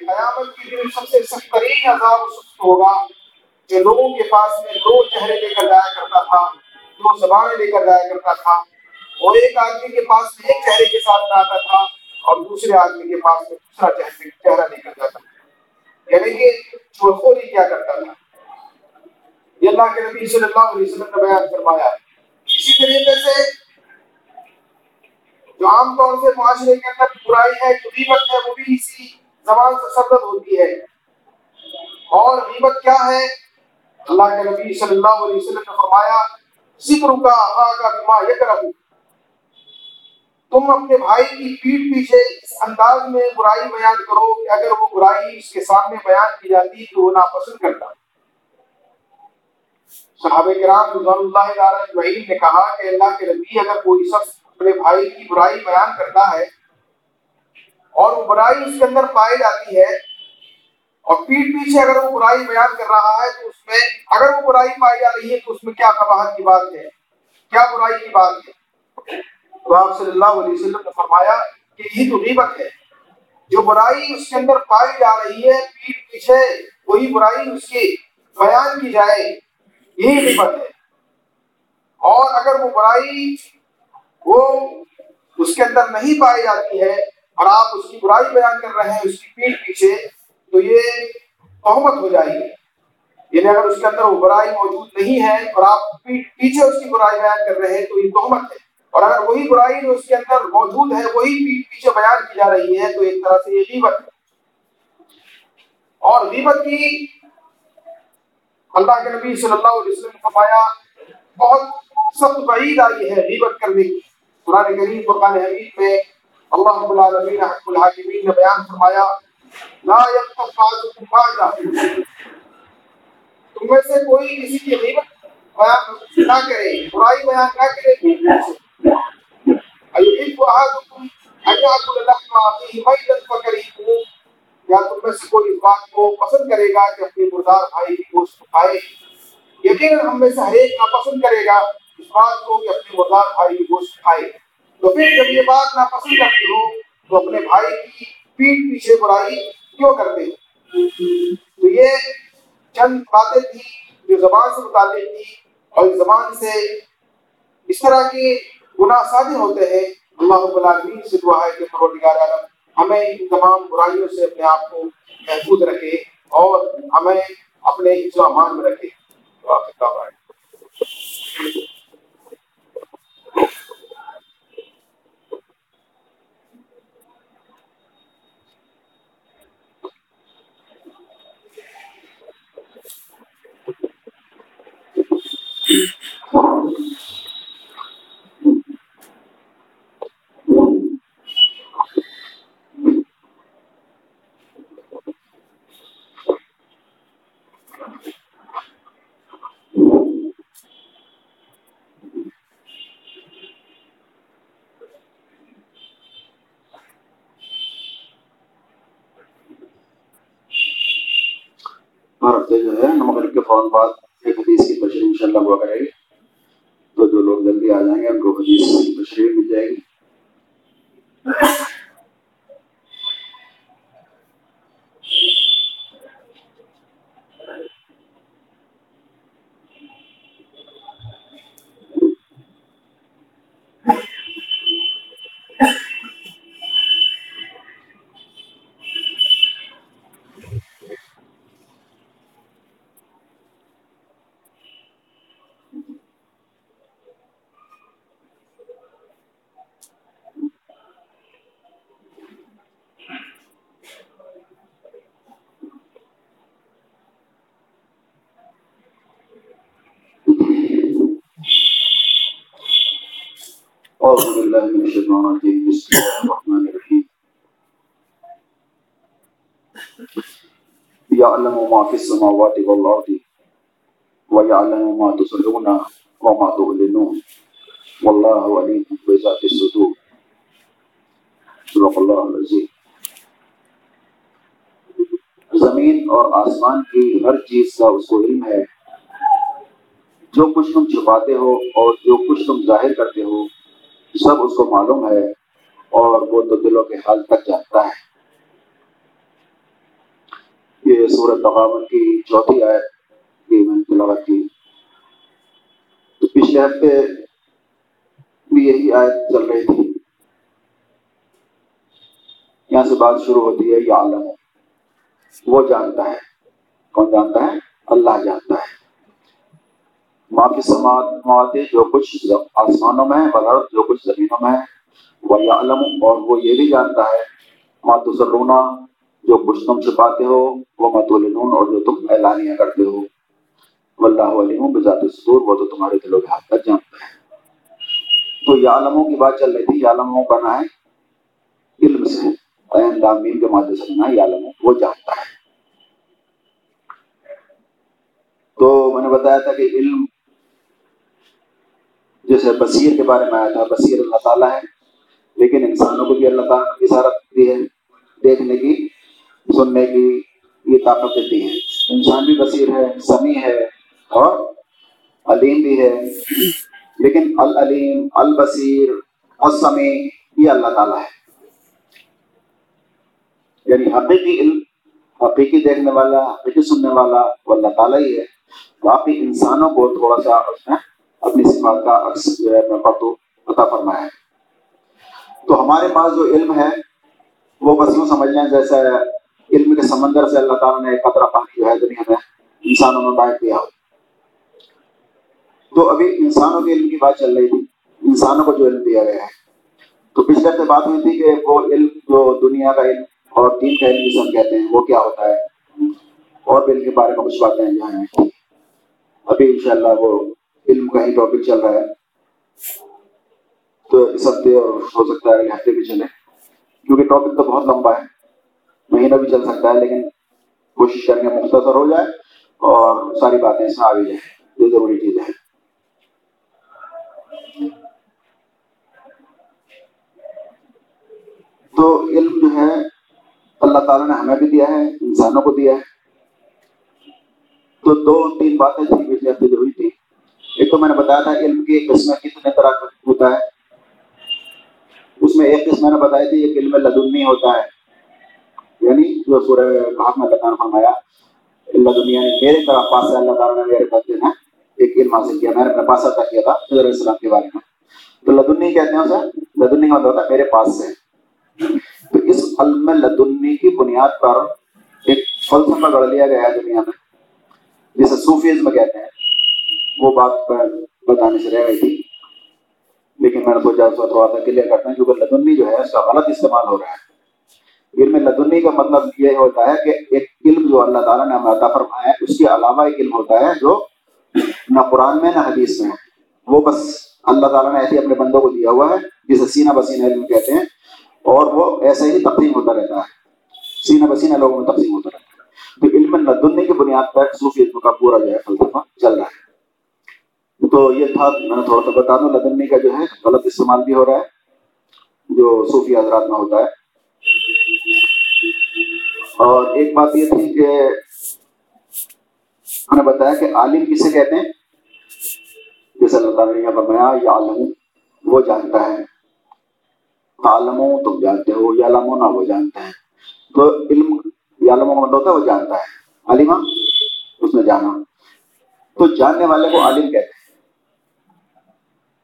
کہ قیامت کے دن سب سے سخت ترین عذاب سخت ہوگا جو لوگوں کے پاس میں دو چہرے لے کر جایا کرتا تھا، دو زبانیں لے کر جایا کرتا تھا اور ایک آدمی کے پاس میں ایک چہرے کے ساتھ میں آتا تھا اور دوسرے آدمی کے پاس میں دوسرا چہرے چہرہ لے کر جاتا تھا۔ یعنی کہ چورخوری کیا کرتا تھا۔ یہ اللہ کے نبی صلی اللہ علیہ وسلم نے بیان فرمایا۔ اسی طریقے سے جو عام طور سے معاشرے کے اندر برائی ہے جو غیبت ہے، وہ بھی اسی زبان سے سبت ہوتی ہے۔ اور غیبت کیا ہے؟ اللہ کے نبی صلی اللہ علیہ وسلم نے فرمایا، ذکر کا کا بما یکرہ تم اپنے بھائی کی پیٹ پیچھے اس انداز میں برائی بیان کرو کہ اگر وہ برائی اس کے سامنے بیان کی جاتی تو وہ ناپسند کرتا۔ صحابہ کرام رضوان اللہ علیہ نے کہا کہ اللہ کے نبی اگر کوئی شخص اپنے بھائی کی برائی بیان کرتا ہے اور وہ برائی اس کے اندر پائی جاتی ہے۔ اور پیٹ پیچھے اگر وہ برائی بیان کر رہا ہے تو اس میں اگر وہ برائی پائی جا رہی ہے تو اس میں کیا قباحت کی بات ہے؟ کیا برائی کی بات ہے؟ تو آپ صلی اللہ علیہ وسلم نے فرمایا کہ یہی تو غیبت ہے، جو برائی اس کے اندر پائی جا رہی ہے، پیٹ پیچھے وہی برائی اس کی بیان کی جائے، یہی غیبت ہے۔ اور اگر وہ برائی وہ اس کے اندر نہیں پائی جاتی ہے اور آپ اس کی برائی بیان کر رہے ہیں، اس کی پیٹ پیچھے، تو یہ تہمت ہو جائے گی۔ یعنی اگر اس کے اندر وہ برائی موجود نہیں ہے اور آپ پیٹ پیچھے اس کی برائی بیان کر رہے ہیں، تو یہ تہمت ہے۔ اور اگر وہی برائی جو اس کے اندر موجود ہے، وہی پیٹ پیچھے بیان کی جا رہی ہے، تو ایک طرح سے یہ غیبت ہے۔ اور غیبت کی اللہ کے نبی صلی اللہ علیہ وسلم نے فرمایا، بہت سخت بعید آئی ہے غیبت کرنے کی۔ قرآن کریم فرقان حمید میں اللہ رب العالمین حق الحاکمین نے بیان فرمایا، لا یقتب بعضکم بعضا۔ تم میں سے کوئی کسی کی غیبت بیان نہ کرے، برائی بیان نہ کرے۔ ایحب احدکم ان یاکل لحم اخیہ میتا فکریہو یا تم میں سے کوئی اس بات کو پسند کرے گا کہ اپنے مردار بھائی کی گوشت کھائے۔ یقیناً ہم میں سے ہر ایک ناپسند کرے گا اس بات کو کہ اپنے مردار بھائی کی گوشت کھائے۔ تو پھر جب یہ بات ناپسند کرتے ہو، تو اپنے بھائی کی پیٹ پیچھے برائی کیوں کرتے تو یہ چند باتیں تھی جو زبان سے متعلق تھی اور اس زبان سے اس طرح کے گناہ صادر ہوتے ہیں۔ اللہ رب العالمین سے دعا ہے کہ پروردگار عالم ہمیں ان تمام برائیوں سے اپنے آپ کو محفوظ رکھے اور ہمیں اپنے حفظ و امان میں رکھے۔ ہفتے جو ہے مغرب کے فوراً بعد ایک حدیث کی تشریح ان شاء اللہ ہوا کرے گی۔ جلدی آ جائیں گے ہم کو حدیث کی مل جائے گی۔ السماوات والارض ويعلم ما تسرون وما تعلنون والله عليم بذات الصدور۔ صدق اللہ العظیم۔ زمین اور آسمان کی ہر چیز کا اس کو علم ہے۔ جو کچھ تم چھپاتے ہو اور جو کچھ تم ظاہر کرتے ہو سب اس کو معلوم ہے اور وہ تو دلوں کے حال تک جانتا ہے۔ یہ سورت تغابن کی چوتھی آیت کی میں نے تلاوت کی۔ تو پچھلے ہفتے بھی یہی آیت چل رہی تھی۔ یہاں سے بات شروع ہوتی ہے یہ عالم وہ جانتا ہے۔ کون جانتا ہے؟ اللہ جانتا ہے۔ معافی سماعت جو کچھ آسمانوں میں ہے جو کچھ زمینوں میں ہے، وہ عالم اور وہ یہ بھی جانتا ہے ماترونا جو کچھ تم چھپاتے ہو، وہ متولنون اور جو تم اعلانیہ کرتے ہو۔ واللہ علیم بذات الصدور، وہ تو تمہارے دلوں کے حق تک جانتا ہے۔ تو یہ عالموں کی بات چل رہی تھی یہ عالموں کا نام ہے علم سے۔ عین دامین کے مادے سے بنا یہ عالم وہ جانتا ہے۔ تو میں نے بتایا تھا کہ علم جیسے بصیر کے بارے میں آیا تھا، بصیر اللہ تعالیٰ ہے، لیکن انسانوں کو بھی اللہ تعالیٰ نے اشارت دی ہے دیکھنے کی، سننے کی، یہ طاقت دیتی ہے۔ انسان بھی بصیر ہے، سمیع ہے اور علیم بھی ہے۔ لیکن العلیم، البصیر، السمیع، یہ اللہ تعالیٰ ہے۔ یعنی حقیقی علم، حقیقی دیکھنے والا، حقیقی سننے والا وہ اللہ تعالیٰ ہی ہے۔ باقی انسانوں کو تھوڑا سا اس نے اپنی صفات کا عکس جو ہے عطا فرمایا ہے۔ تو ہمارے پاس جو علم ہے، وہ بس یوں سمجھ لیں جیسے علم کے سمندر سے اللہ تعالیٰ نے ایک قطرہ پانی جو ہے، دنیا میں انسانوں میں بانٹ دیا ہو۔ تو ابھی انسانوں کے علم کی بات چل رہی تھی، انسانوں کو جو علم دیا گیا ہے۔ تو پچھلے ہفتے بات ہوئی تھی کہ وہ علم، جو دنیا کا علم اور دین کا علم جسے ہم کہتے ہیں، وہ کیا ہوتا ہے۔ اور بھی علم کے بارے میں کچھ باتیں جہاں ہیں ابھی انشاءاللہ وہ علم کا ہی ٹاپک چل رہا ہے۔ تو اس ہفتے اور ہو سکتا ہے اگلے ہفتے بھی چلے۔ کیونکہ ٹاپک تو بہت لمبا ہے۔ مہینہ بھی چل سکتا ہے، لیکن کوشش کریں گے مختصر ہو جائے اور ساری باتیں اس میں آ بھی جائیں۔ یہ ضروری چیز ہے۔ تو علم جو ہے، اللہ تعالیٰ نے ہمیں بھی دیا ہے، انسانوں کو دیا ہے۔ تو دو تین باتیں تھیں، پچھلے ہفتے جو ہوئی تھی ایک تو میں نے بتایا تھا علم کی قسمیں کتنے طرح کا ہوتا ہے۔ اس میں ایک قسم میں نے بتائی تھی، ایک علم لدنی ہوتا ہے۔ یعنی جو سورہ کہا میں بتانا فرمایا اللہ دنیا نے میرے طرف پاس سے اللہ تعالیٰ نے میرے بچے نے ایک علم حاصل کیا۔ میں نے اپنے پاس عطا کیا تھا حضرت السلام کے بارے میں۔ تو لدنی کہتے ہیں اسے؟ لدنی مطلب ہوتا ہے میرے پاس سے۔ تو اس علم لدنی کی بنیاد پر ایک فلسفہ گڑھ لیا گیا ہے دنیا میں، جسے صوفیزم کہتے ہیں۔ وہ بات بتانے سے رہ گئی تھی۔ لیکن میں نے سوچا اس تھوڑا سا کلیئر کرتا ہوں، کیونکہ لدنی جو ہے، اس کا غلط استعمال ہو رہا ہے۔ علم لدنی کا مطلب یہ ہوتا ہے کہ ایک علم جو اللہ تعالیٰ نے ہمیں عطا فرمایا ہے، اس کے علاوہ ایک علم ہوتا ہے جو نہ قرآن میں، نہ حدیث میں۔ وہ بس اللہ تعالیٰ نے ایسے اپنے بندوں کو دیا ہوا ہے، جسے سینہ بسینہ علم کہتے ہیں، اور وہ ایسے ہی تقسیم ہوتا رہتا ہے۔ سینہ بسینہ لوگوں میں تقسیم ہوتا رہتا ہے۔ تو علم لدنی کی بنیاد پر صوفی علم کا پورا جو ہے، فلسفہ چل رہا ہے۔ تو یہ تھا، میں نے تھوڑا سا بتا دوں لدنی کا جو ہے غلط استعمال بھی ہو رہا ہے، جو صوفی حضرات میں ہوتا ہے۔ اور ایک بات یہ تھی کہ میں نے بتایا کہ عالم کسے کہتے ہیں؟ جیسے اللہ تعالیٰ نے فرمایا یہ عالم، وہ جانتا ہے۔ عالم تم جانتے ہو، یا علم نہ، وہ جانتا ہے۔ تو علم، یا علم کا مطلب ہوتا ہے، وہ جانتا ہے۔ عالمہ اس نے جانا۔ تو جاننے والے کو عالم کہتے ہیں۔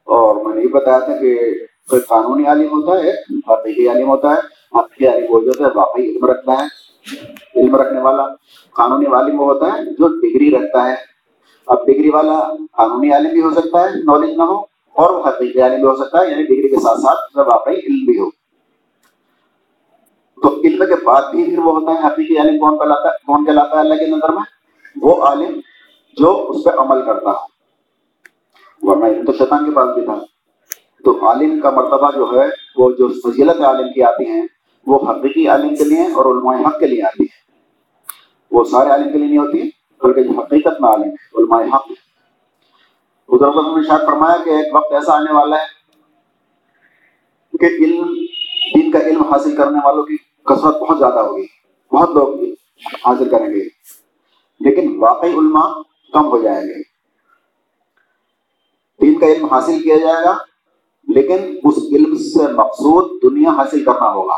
اور میں نے یہ بتایا تھا کہ کوئی قانونی عالم ہوتا ہے حقیقی عالم ہوتا ہے حقیقی عالم وہ جو ہے، واقعی علم رکھتا ہے، علم رکھنے والا قانونی عالم وہ ہوتا ہے جو ڈگری رکھتا ہے۔ اب ڈگری والا قانونی عالم بھی ہو سکتا ہے نالج نہ ہو، اور وہ حقیقی عالم بھی ہو سکتا ہے یعنی ڈگری کے ساتھ ساتھ واقعی علم بھی ہو۔ تو علم کے بعد بھی پھر وہ ہوتا ہے، حقیقی عالم کون کہلاتا ہے، کون کہلاتا ہے اللہ کے نظر میں؟ وہ عالم جو اس پہ عمل کرتا ہو۔ ورنہ علم تو شیطان کے پاس بھی تھا۔ تو عالم کا مرتبہ جو ہے، وہ جو فضیلت عالم کی آتی ہیں، وہ حقیقی عالم کے لیے اور علماء حق کے لیے آتی ہے وہ سارے عالم کے لیے نہیں ہوتی، بلکہ جو حقیقت میں عالم ہے علماء حق ادھر نے شاید فرمایا کہ ایک وقت ایسا آنے والا ہے کہ علم، دین کا علم حاصل کرنے والوں کی کثرت بہت زیادہ ہوگی۔ بہت لوگ حاصل کریں گے۔ لیکن واقعی علماء کم ہو جائیں گے۔ دین کا علم حاصل کیا جائے گا، لیکن اس علم سے مقصود دنیا حاصل کرنا ہوگا۔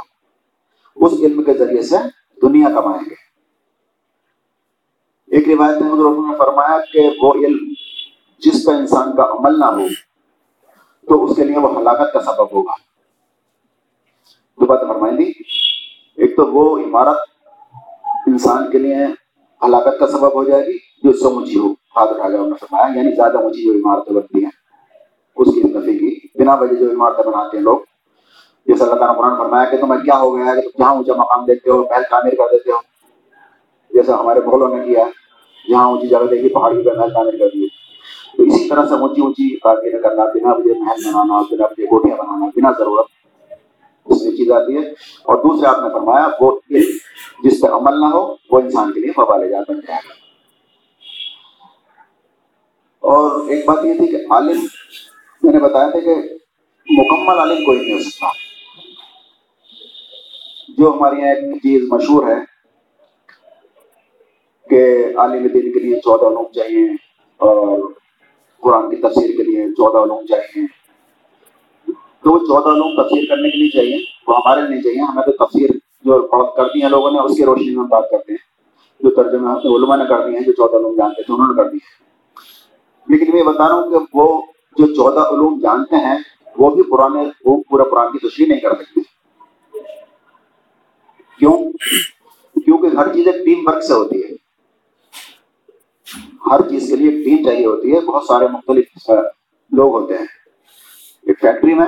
اس علم کے ذریعے سے دنیا کمائیں گے۔ ایک روایت میں حضور نے فرمایا کہ وہ علم جس پہ انسان کا عمل نہ ہو، تو اس کے لیے وہ ہلاکت کا سبب ہوگا۔ دو بات فرمائیں دی ایک تو وہ عمارت انسان کے لیے ہلاکت کا سبب ہو جائے گی جو اس ہو ہاتھ اٹھا گیا فرمایا یعنی زیادہ اونچی جو عمارتیں بنتی ہیں، اس کی نفی کی بنا وجہ جو عمارتیں بناتے ہیں لوگ، جیسے اللہ تعالیٰ قرآن فرمایا کہ تمہیں کیا ہو گیا ہے کہ تم جہاں اونچا مقام دیکھتے ہو، محل تعمیر کر دیتے ہو۔ جیسے ہمارے بغلوں نے کیا، جہاں اونچی جگہ دیکھی پہاڑی پہ محل تعمیر کر دیے۔ تو اسی طرح سے اونچی اونچی تعمیر کرنا بنا وجہ محل بنانا، بنا وجہ کوٹیاں بنانا، بنا ضرورت۔ اس میں چیز آتی ہے۔ اور دوسرے آپ نے فرمایا، وہ جس پہ عمل نہ ہو، وہ انسان کے لیے وبال جات بن جائے گا۔ اور ایک بات یہ تھی کہ عالم، میں نے بتایا تھا کہ مکمل عالم کوئی نہیں ہو سکتا۔ جو ہمارے یہاں ایک چیز مشہور ہے کہ عالم دین کے لیے چودہ لوگ چاہیے اور قرآن کی تفسیر کے لیے چودہ لوگ چاہیے۔ تو وہ چودہ لوگ تفسیر کرنے کے لیے چاہیے، وہ ہمارے نہیں چاہیے۔ ہمیں تو تفسیر جو بہت کر دی ہیں لوگوں نے، اس کی روشنی میں ہم بات کرتے ہیں۔ جو ترجمہ علماء نے کر دی ہیں، جو چودہ لوگ جانتے تھے، انہوں نے کر دی ہیں۔ لیکن میں بتا رہا ہوں کہ وہ جو چودہ علوم جانتے ہیں، وہ بھی پرانے وہ پورا قرآن کی تشریح نہیں کر سکتے۔ کیوں؟ کیونکہ ہر چیز ایک ٹیم ورک سے ہوتی ہے۔ ہر چیز کے لیے ایک ٹیم چاہیے ہوتی ہے۔ بہت سارے مختلف لوگ ہوتے ہیں۔ ایک فیکٹری میں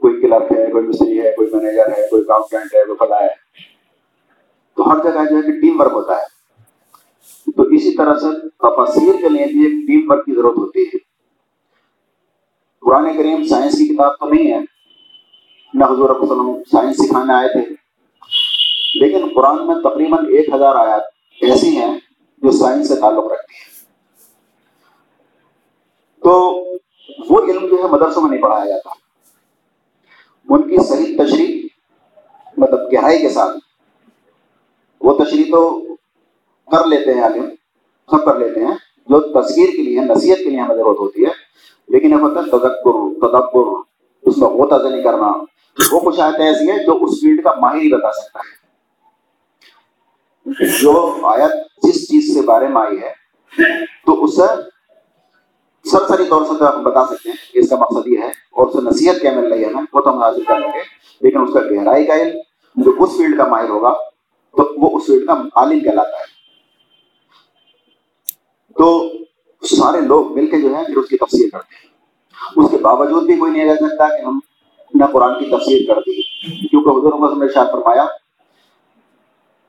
کوئی کلرک ہے، کوئی مستری ہے، کوئی مینیجر ہے، کوئی اکاؤنٹینٹ ہے، کوئی فلاں ہے۔ تو ہر جگہ جو ہے کہ ٹیم ورک ہوتا ہے۔ تو اسی طرح سے تفاصیر کے لیے بھی ایک ٹیم ورک کی ضرورت ہوتی ہے۔ قرآن کریم سائنس کی کتاب تو نہیں ہے۔ نہ حضور وسلم سائنس سکھانے آئے تھے۔ لیکن قرآن میں تقریباً ایک ہزار آیات ایسی ہیں جو سائنس سے تعلق رکھتی ہیں۔ تو وہ علم جو ہے مدرسوں میں نہیں پڑھایا جاتا۔ ان کی صحیح تشریح مطلب گہرائی کے ساتھ۔ وہ تشریح تو کر لیتے ہیں عالم، سب کر لیتے ہیں۔ جو تصویر کے لیے، نصیحت کے لیے ہمیں ضرورت ہوتی ہے۔ لیکن یہ ہوتا ہے تدکر تدبر، اس میں غوطہ نہیں کرنا، وہ کچھ آیتیں ایسی ہیں جو اس فیلڈ کا ماہر ہی بتا سکتا ہے۔ جو آیت جس چیز سے بارے میں آئی ہے، تو اسے سرسری طور سے ہم بتا سکتے ہیں۔ کہ اس کا مقصد یہ ہے اور اسے نصیحت کیا مل رہی ہے ہمیں وہ تو ہم حاصل کر لیں گے۔ لیکن اس کا گہرائی کا علم، جو اس فیلڈ کا ماہر ہوگا، تو وہ اس فیلڈ کا عالم کہلاتا ہے۔ تو سارے لوگ مل کے جو ہے پھر اس کی تفسیر کرتے ہیں۔ اس کے باوجود بھی کوئی نہیں کہہ سکتا کہ ہم نہ قرآن کی تفسیر کر دی کیونکہ حضور نے شاید فرمایا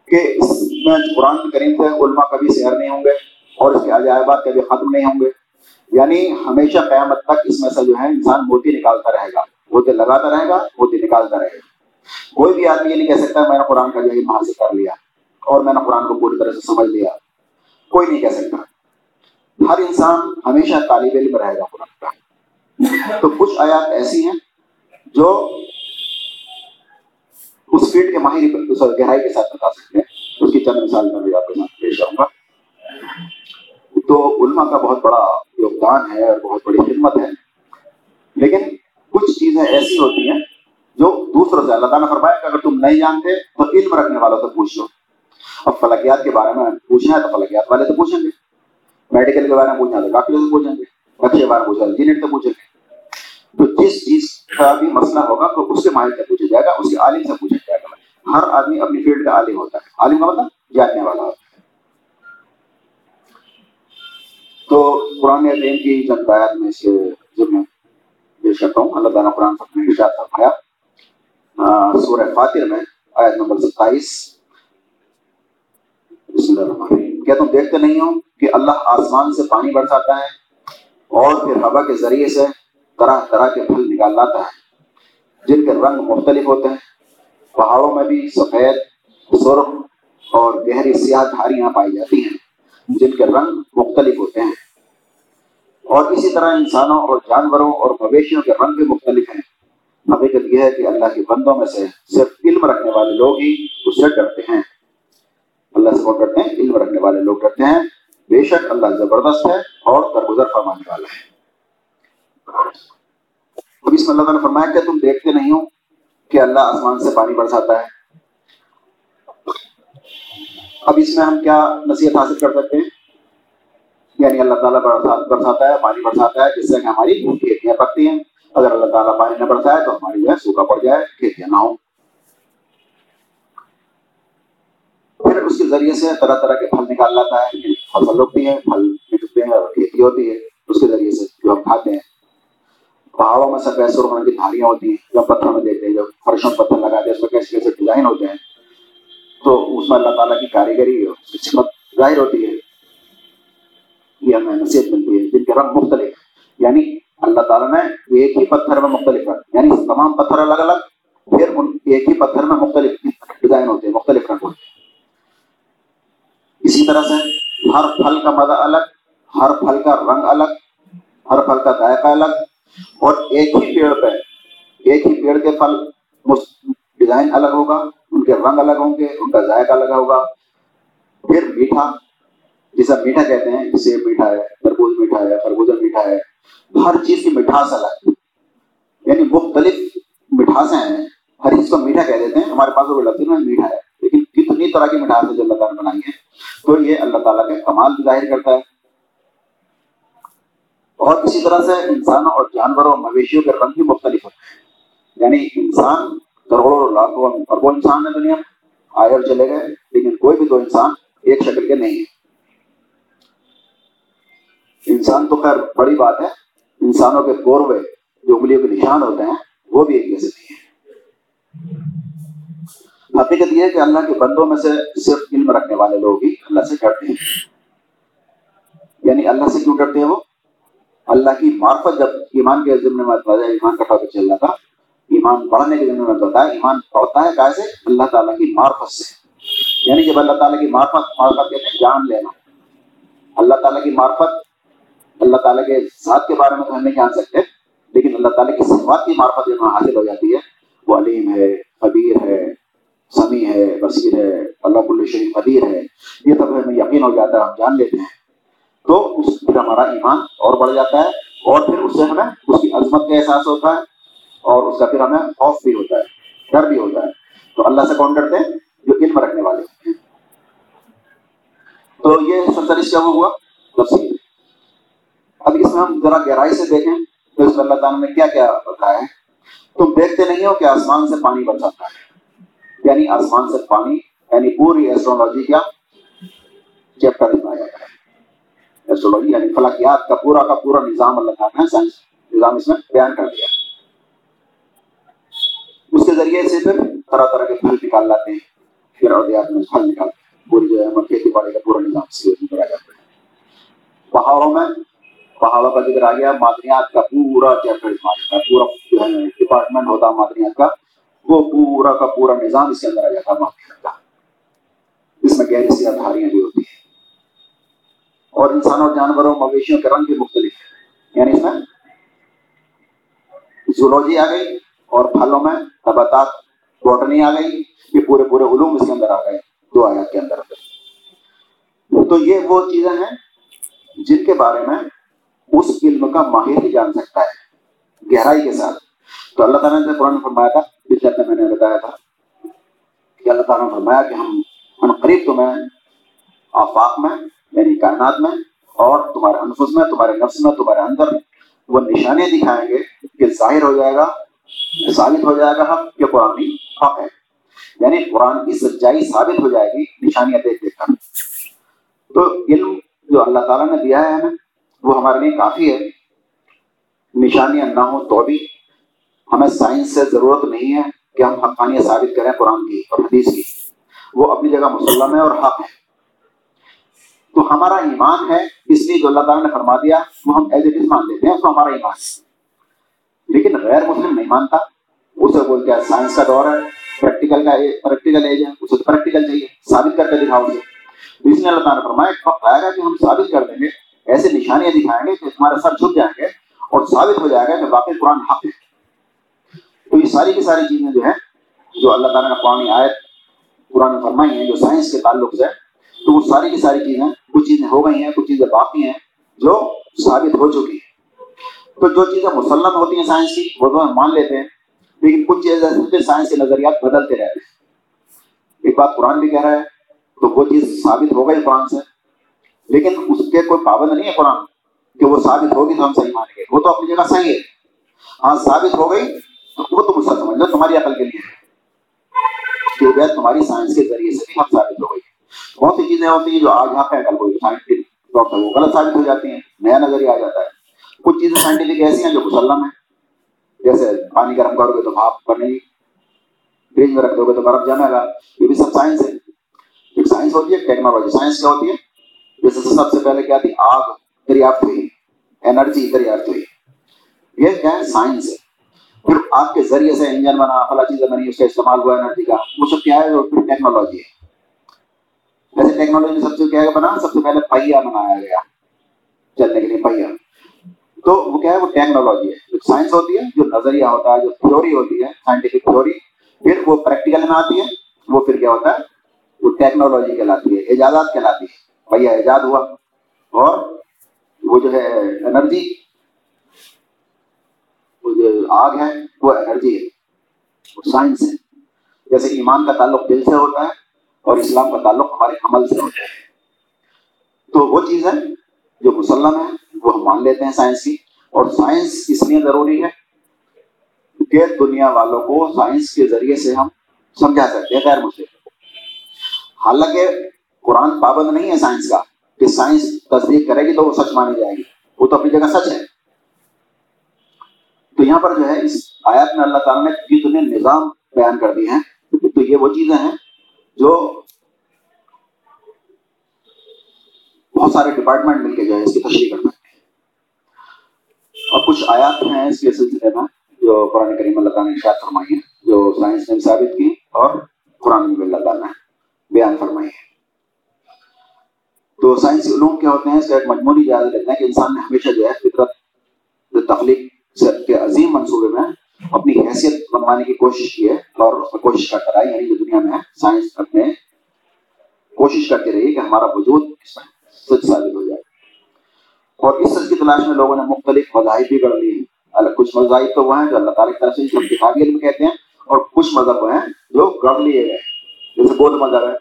کہ اس میں قرآن کریم سے علماء کبھی سیر نہیں ہوں گے اور اس کے عجائبات کبھی ختم نہیں ہوں گے۔ یعنی ہمیشہ قیامت تک اس میں سے جو ہے انسان موتی نکالتا رہے گا۔ موتی لگاتا رہے گا، موتی نکالتا رہے گا۔ کوئی بھی آدمی یہ نہیں کہہ سکتا میں نے قرآن کا جو ہے حاصل کر لیا اور میں نے قرآن کو پوری طرح سے سمجھ لیا۔ کوئی نہیں کہہ سکتا۔ ہر انسان ہمیشہ طالب علم رہے گا، قرآن کا تو کچھ آیات ایسی ہیں جو اس فیلڈ کے ماہر گہرائی کے ساتھ بتا سکتے ہیں۔ اس کی چند مثال میں بھی آپ کے ساتھ پیش کروں گا۔ تو علماء کا بہت بڑا یوگدان ہے اور بہت بڑی خدمت ہے۔ لیکن کچھ چیزیں ایسی ہوتی ہیں جو دوسروں سے، اللہ تعالیٰ نے فرمایا کہ اگر تم نہیں جانتے تو علم رکھنے والوں سے پوچھ لو اب فلکیات کے بارے میں پوچھنا ہے تو فلکیات والے سے پوچھیں گے۔ میڈیکل کے بارے میں پوچھنا تو ڈاکٹر سے پوچھیں گے بچے کے بارے میں پوچھنا انجینئر سے پوچھیں گے تو جس چیز کا بھی مسئلہ ہوگا تو اس کے ماہر سے پوچھا جائے گا اس کے عالم سے پوچھا جائے گا ہر آدمی اپنی فیلڈ کا عالم ہوتا ہے عالم کا مطلب جاننے والا ہوتا ہے. تو قرآن عظیم کی چند آیات میں سے ذمہ پیش کرتا ہوں، اللہ تعالیٰ قرآن سب نے ارشاد فرمایا سورہ فاتر میں آیت نمبر ستائیس. بسم اللہ الرحمن الرحیم. کیا تم دیکھتے نہیں ہو کہ اللہ آسمان سے پانی برساتا ہے اور پھر ہوا کے ذریعے سے طرح طرح کے پھل نکال لاتا ہے، جن کے رنگ مختلف ہوتے ہیں۔ پہاڑوں میں بھی سفید، سرخ اور گہری سیاہ دھاریاں پائی جاتی ہیں، جن کے رنگ مختلف ہوتے ہیں۔ اور اسی طرح انسانوں اور جانوروں اور مویشیوں کے رنگ بھی مختلف ہیں۔ حقیقت یہ ہے کہ اللہ کے بندوں میں سے صرف علم رکھنے والے لوگ ہی اس سے ڈرتے ہیں۔ اللہ سے کون ڈرتے ہیں علم رکھنے والے لوگ ڈرتے ہیں۔ بے شک اللہ زبردست ہے اور درگزر فرمانے والا ہے۔ اب اس میں اللہ تعالیٰ نے فرمایا کہ تم دیکھتے نہیں ہو کہ اللہ آسمان سے پانی برساتا ہے۔ اب اس میں ہم کیا نصیحت حاصل کر سکتے ہیں؟ یعنی اللہ تعالیٰ برساتا ہے، پانی برساتا ہے، جس سے کہ ہماری کھیتیاں پکتی ہیں۔ اگر اللہ تعالیٰ پانی نہ برسائے تو ہماری جو ہے سوکھا پڑ جائے، کھیتیاں نہ ہوں۔ پھر اس کے ذریعے سے طرح طرح کے پھل نکال لاتا ہے فصل ہوتی ہے پھل نکلتے ہیں اور کھیتی ہوتی ہے۔ اس کے ذریعے سے جو ہم کھاتے ہیں پہاڑوں میں سب ایسے روپے کی دھاریاں ہوتی ہیں، جو پتھروں میں دیکھتے ہیں، جو فرشوں میں پتھر لگاتے ہیں، اس میں کیسے کیسے ڈیزائن ہوتے ہیں۔ تو اس میں اللہ تعالیٰ کی کاریگری اس ظاہر ہوتی ہے۔ یہ ہمیں نصیحت ملتی ہے، جن کے رنگ مختلف یعنی اللہ تعالیٰ نے ایک ہی پتھر میں مختلف رنگ یعنی تمام پتھر الگ الگ، پھر ان ایک ہی پتھر میں مختلف ڈیزائن ہوتے ہیں، مختلف رنگ ہوتے ہیں۔ اسی طرح سے ہر پھل کا مزہ الگ، ہر پھل کا رنگ الگ، ہر پھل کا ذائقہ الگ۔ اور ایک ہی پیڑ پہ، ایک ہی پیڑ کے پھل ڈیزائن الگ ہوگا، ان کے رنگ الگ ہوں گے، ان کا ذائقہ الگ ہوگا۔ پھر میٹھا، جسے میٹھا کہتے ہیں سیب میٹھا ہے، تربوز میٹھا ہے، خربوزہ میٹھا ہے، ہر چیز کی مٹھاس الگ۔ یعنی مختلف مٹھاسیں ہیں، ہر چیز کو میٹھا کہہ دیتے ہیں۔ ہمارے پاس وہ لفظ میں میٹھا ہے، لیکن کتنی طرح کی مٹھاس ہے جو اللہ تعالیٰ نے بنائی ہے تو یہ اللہ تعالیٰ کے کمال ظاہر کرتا ہے۔ اور اسی طرح سے انسانوں اور جانوروں اور مویشیوں کے رنگ بھی مختلف ہوتے ہیں۔ یعنی انسان کروڑوں لاکھوں اربوں انسان ہے دنیا میں۔ آئے اور چلے گئے، لیکن کوئی بھی دو انسان ایک شکل کے نہیں ہے انسان تو خیر بڑی بات ہے، انسانوں کے گوروے جو انگلیوں کے نشان ہوتے ہیں، وہ بھی ایک جیسے نہیں ہے حقیقت یہ ہے کہ اللہ کے بندوں میں سے صرف علم رکھنے والے لوگ ہی اللہ سے ڈرتے ہیں۔ یعنی اللہ سے کیوں ڈرتے ہیں وہ؟ اللہ کی معرفت جب ایمان کے ذمے میں ایمان کا ٹاپک چل رہا تھا۔ ایمان پڑھنے کے ذمے میں بتایا ایمان پڑھتا ہے کیسے اللہ تعالیٰ کی معرفت سے۔ یعنی جب اللہ تعالیٰ کی معرفت معرفت کہتے ہیں جان لینا۔ اللہ تعالیٰ کی معرفت، اللہ تعالیٰ کے ذات کے بارے میں تو ہم نہیں جان سکتے، لیکن اللہ تعالیٰ کی صفات کی معرفت جب حاصل ہو جاتی ہے۔ وہ علیم ہے، خبیر ہے سمیع ہے، بصیر ہے، اللہ کل شریف قدیر ہے۔ یہ سب ہمیں یقین ہو جاتا ہے، ہم جان لیتے ہیں۔ تو اس پھر ہمارا ایمان اور بڑھ جاتا ہے اور پھر اس سے ہمیں اس کی عظمت کا احساس ہوتا ہے اور اس کا پھر ہمیں خوف بھی ہوتا ہے، ڈر بھی ہوتا ہے۔ تو اللہ سے کون ڈرتے ہیں؟ جو علم رکھنے والے۔ ہوتے ہیں تو یہ سترس کیا ہوا تفصیل اب اس میں ہم ذرا گہرائی سے دیکھیں تو اس میں اللہ تعالیٰ نے کیا کیا بتایا ہے۔ تم دیکھتے نہیں ہو کہ آسمان سے پانی برساتا ہے۔ یعنی آسمان سے پانی یعنی پوری ایسٹرولوجی کا چیپٹر بنایا جاتا ہے ایسٹرولوجی یعنی فلکیات کا پورا کا پورا نظام اللہ تعالیٰ نے سائنس نظام اس میں بیان کر دیا۔ اس کے ذریعے سے پھر طرح طرح کے پھل نکال لاتے ہیں۔ پھر اور دیہات میں پھل نکالتے ہیں۔ پوری جو ہے کھیتی باڑی کا پورا نظام سے کرا جاتا ہے پہاڑوں میں، پہاڑوں کا ذکر آ گیا معدنیات کا پورا چیپٹر کا پورا جو ہے ڈپارٹمنٹ ہوتا ہے معدنیات کا۔ وہ پورا کا پورا نظام اس کے اندر آ جاتا معدنیات کا اس میں گہری سی دھاریاں بھی ہوتی ہیں۔ اور انسانوں اور جانوروں مویشیوں کے رنگ بھی مختلف ہے یعنی اس میں زولوجی آ گئی اور پھلوں میں نباتات بوٹنی آ گئی، یہ پورے پورے علوم اس کے اندر آ گئے، دو آیات کے اندر۔ تو یہ وہ چیزیں ہیں جن کے بارے میں اس علم کا ماہر ہی جان سکتا ہے، گہرائی کے ساتھ۔ تو اللہ تعالیٰ نے قرآن فرمایا تھا پچھلے میں نے بتایا تھا کہ اللہ تعالیٰ نے فرمایا کہ ہم ہم قریب تمہیں آفاق میں یعنی کائنات میں اور تمہارے انفس میں تمہارے نفس میں تمہارے اندر وہ نشانیاں دکھائیں گے کہ ظاہر ہو جائے گا، ثابت ہو جائے گا حق کہ قرآن حق ہے. یعنی قرآن کی سچائی ثابت ہو جائے گی، نشانیاں دیکھ دیکھ کر. تو علم جو اللہ تعالیٰ نے دیا ہے ہمیں، وہ ہمارے لیے کافی ہے. نشانیاں نہ ہوں تو بھی ہمیں سائنس سے ضرورت نہیں ہے کہ ہم حقانیہ ثابت کریں قرآن کی اور حدیث کی۔ وہ اپنی جگہ مسلم ہے اور حق ہے تو ہمارا ایمان ہے، اس لیے جو اللہ تعالیٰ نے فرما دیا، وہ ہم ایز اٹ از مان لیتے ہیں تو ہمارا ایمان ہے۔ لیکن غیر مسلم نہیں مانتا، اسے بولتے ہیں سائنس کا دور ہے پریکٹیکل کا پریکٹیکل ایج ہے، اسے پریکٹیکل چاہیے، ثابت کر کے دکھاؤ اسے۔ اس لیے اللہ تعالیٰ نے فرمایا آئے گا کہ ہم ثابت کر دیں گے ایسے نشانیاں دکھائیں گے کہ تمہارے سر جھک جائیں گے اور ثابت ہو جائے گا کہ واقعی قرآن حق ہے۔ تو یہ ساری کی ساری چیزیں جو ہیں، جو اللہ تعالیٰ نے قرآن آیت، قرآن فرمائی ہیں، جو سائنس کے تعلق سے، تو وہ ساری کی ساری چیزیں، کچھ چیزیں ہو گئی ہیں، کچھ چیزیں باقی ہیں، جو ثابت ہو چکی ہیں۔ تو جو چیزیں مسلم ہوتی ہیں سائنس کی، وہ تو ہم مان لیتے ہیں، لیکن کچھ چیزیں سائنس کے نظریات بدلتے رہتے ہیں۔ ایک بات قرآن بھی کہہ رہا ہے، تو وہ چیز ثابت ہو گئی قرآن سے، لیکن اس کے کوئی پابند نہیں ہے قرآن، کہ وہ ثابت ہوگی تو ہم صحیح مانیں گے۔ وہ تو اپنی جگہ صحیح ہے۔ ہاں ثابت ہو گئی وہ تم سمجھ لو تمہاری عقل کے لیے۔ کہ تمہاری سائنس کے ذریعے سے بھی ہم ثابت ہو گئی بہت سی چیزیں ہوتی ہیں جو آج یہاں پہ کل کوئی سائنٹفک ڈاکٹر وہ غلط ثابت ہو جاتی ہیں، نیا نظریہ آ جاتا ہے۔ کچھ چیزیں سائنٹفک ایسی ہیں جو مسلم ہیں۔ جیسے پانی گرم کرو گے تو بھاپ بنے گی۔ فریج میں رکھ دو گے تو برف جمے گا یہ بھی سب سائنس ہے۔ ایک سائنس ہوتی ہے ٹیکنالوجی سائنس کیا ہوتی ہے؟ جیسے سب سے پہلے کیا تھی؟ آگ دریافت ہوئی انرجی دریافت ہوئی۔ یہ کیا ہے؟ سائنس ہے۔ پھر آگ کے ذریعے سے انجن بنا فلا چیزیں بنی اس کا استعمال ہوا انرجی کا۔ وہ سب کیا ہے؟ اور پھر ٹیکنالوجی ہے۔ ویسے ٹیکنالوجی سب سے کیا بنا، سب سے پہلے پہیا بنایا گیا، چلنے کے لیے پہیا۔ تو وہ کیا ہے؟ وہ ٹیکنالوجی ہے۔ جو سائنس ہوتی ہے، جو نظریہ ہوتا ہے، جو تھیوری ہوتی ہے سائنٹیفک تھیوری پھر وہ پریکٹیکل میں آتی ہے، وہ پھر کیا ہوتا ہے؟ وہ ٹیکنالوجی کہلاتی ہے، ایجادات کہلاتی ہے۔ پہیا ایجاد ہوا اور وہ جو ہے، انرجی آگ ہے، وہ انرجی ہے، وہ سائنس ہے۔ جیسے ایمان کا تعلق دل سے ہوتا ہے اور اسلام کا تعلق ہمارے عمل سے ہوتا ہے۔ تو وہ چیز ہے جو مسلم ہے، وہ ہم مان لیتے ہیں سائنس کی۔ اور سائنس اس لیے ضروری ہے کہ دنیا والوں کو سائنس کے ذریعے سے ہم سمجھا سکتے ہیں، غیر مسلم۔ حالانکہ قرآن پابند نہیں ہے سائنس کا، کہ سائنس تصدیق کرے گی تو وہ سچ مانی جائے گی۔ وہ تو اپنی جگہ سچ ہے۔ تو یہاں پر جو ہے اس آیات میں اللہ تعالیٰ نے جتنے نظام بیان کر دیے ہیں۔ تو یہ وہ چیزیں ہیں جو بہت سارے ڈپارٹمنٹ مل کے جو ہے اس کی تشریح کرتے ہیں۔ اور کچھ آیات ہیں اس کے سلسلے میں جو قرآن کریم اللہ تعالیٰ نے اشاعت فرمائی ہے جو سائنس نے ثابت کی اور قرآن میں اللہ تعالیٰ نے بیان فرمائی ہے تو سائنسی علوم کیا ہوتے ہیں، اس کا ایک مجموعی جائزہ لیتے ہیں کہ انسان نے ہمیشہ جو ہے فطرت، جو تخلیق کے عظیم منصوبے میں اپنی حیثیت بنوانے کی کوشش کی ہے اور اس میں کوشش کرتا رہا یعنی جو دنیا میں سائنس اپنے کوشش کرتی رہی کہ ہمارا وجود اس میں سچ ثابت ہو جائے۔ اور اس سچ کی تلاش میں لوگوں نے مختلف مذاہب بھی گڑھ لی ہیں کچھ مذاہب تو وہ ہیں جو اللہ تعالیٰ کی طرف سے کتابی علم کہتے ہیں، اور کچھ مذہب وہ ہیں جو گڑھ لیے گئے۔ جیسے بودھ مذہب ہے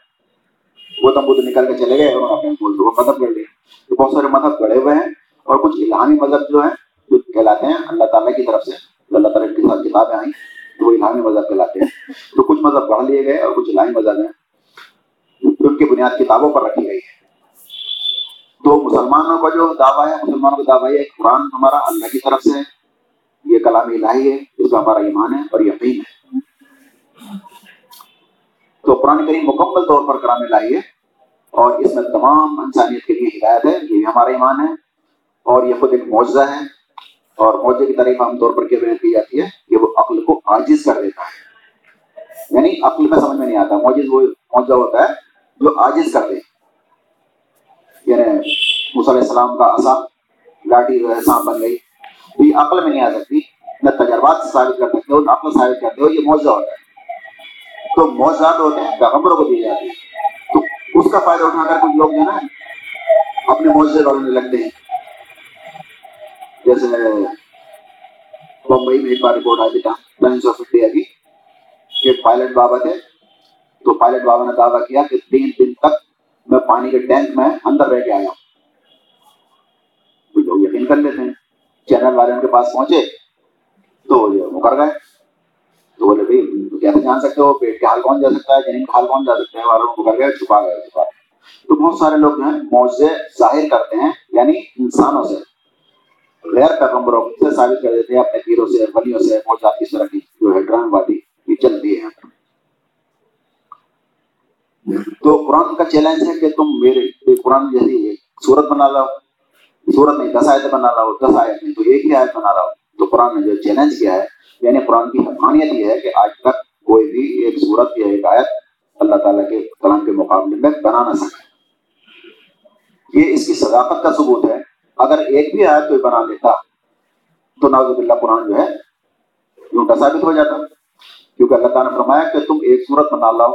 گوتم بدھ نکل کے چلے گئے اور اپنے مذہب گڑھ لیے تو بہت سارے مذہب گڑے ہوئے ہیں، اور کچھ الہامی مذہب جو ہیں کہلاتے ہیں، اللہ تعالیٰ کی طرف سے۔ اللہ تعالیٰ کے ساتھ کتابیں آئیں، تو وہ الہامی مذہب کہلاتے ہیں۔ تو کچھ مذہب پڑھ لیے گئے اور کچھ الہامی مذہب ہیں۔ ان کی بنیاد کتابوں پر رکھی گئی ہے۔ تو مسلمانوں کا جو دعویٰ ہے، مسلمانوں کا دعویٰ ہے قرآن ہمارا اللہ کی طرف سے یہ کلام الہی ہے، اس کا ہمارا ایمان ہے اور یقین ہے۔ تو قرآن کریم مکمل طور پر کلام الہی ہے اور اس میں تمام انسانیت کے لیے ہدایت ہے، یہ بھی ہمارا ایمان ہے اور یہ خود ایک معاوضہ ہے۔ اور موجے کی تعریف عام طور پر کیا بیان کی جاتی ہے کہ وہ عقل کو عاجز کر دیتا ہے۔ یعنی عقل میں سمجھ میں نہیں آتا، موجز وہ معاوضہ ہوتا ہے جو عاجز کر دے یعنی علیہ السلام کا اصا لاٹھی جو ہے، سانپ بن گئی۔ تو یہ عقل میں نہیں آ سکتی، نہ تجربات سے ثابت کر سکتے ہو، نہ عقل ثابت کرتے ہو، یہ معاوضہ ہوتا ہے۔ تو معاوضات ہوتے ہیں، پیغمبروں کو دی جاتی ہے۔ تو اس کا فائدہ اٹھا کر کچھ لوگ جو ہے نا، اپنے معاوضے والوں لگتے ہیں۔ جیسے بمبئی میں ایک بار رپورٹ آئی تھی ٹائمس آف انڈیا کی کہ پائلٹ بابا تھے تو پائلٹ بابا نے دعویٰ کیا کہ تین دن تک میں پانی کے ٹینک میں اندر رہ کے آیا ہوں لوگ یقین کر لیتے ہیں چینل والے ان کے پاس پہنچے تو یہ مکر گئے تو بولے بھائی کیسے جان سکتے ہو پیٹ کے حال کون جا سکتا ہے جنین کا حال کون جا سکتے ہیں والوں مکر گئے چھپا گئے چھپا گئے تو بہت سارے لوگ جو ہیں معاوضے ظاہر کرتے ہیں یعنی انسانوں سے غیر پیغمبروں سے ثابت کر دیتے ہیں اپنے پیروں سے ولیوں سے موجات اس طرح کی جو ہے ڈرام بادی یہ چلتی ہے تو قرآن کا چیلنج ہے کہ تم میرے قرآن جیسی صورت بنا لاؤ صورت نہیں دس آیت بنا لاؤ دس آیت نہیں تو ایک ہی آیت بنا لاؤ تو قرآن نے جو چیلنج کیا ہے یعنی قرآن کی حقانیت یہ ہے کہ آج تک کوئی بھی ایک صورت یا ایک آیت اللہ تعالیٰ کے کلام کے مقابلے میں بنا نہ سکے یہ اس کی صداقت کا ثبوت ہے اگر ایک بھی آیت کوئی بنا لیتا تو ناز اللہ قرآن جو ہے جھوٹا ثابت ہو جاتا۔ کیونکہ اللہ تعالیٰ نے فرمایا کہ تم ایک صورت بنا لاؤ،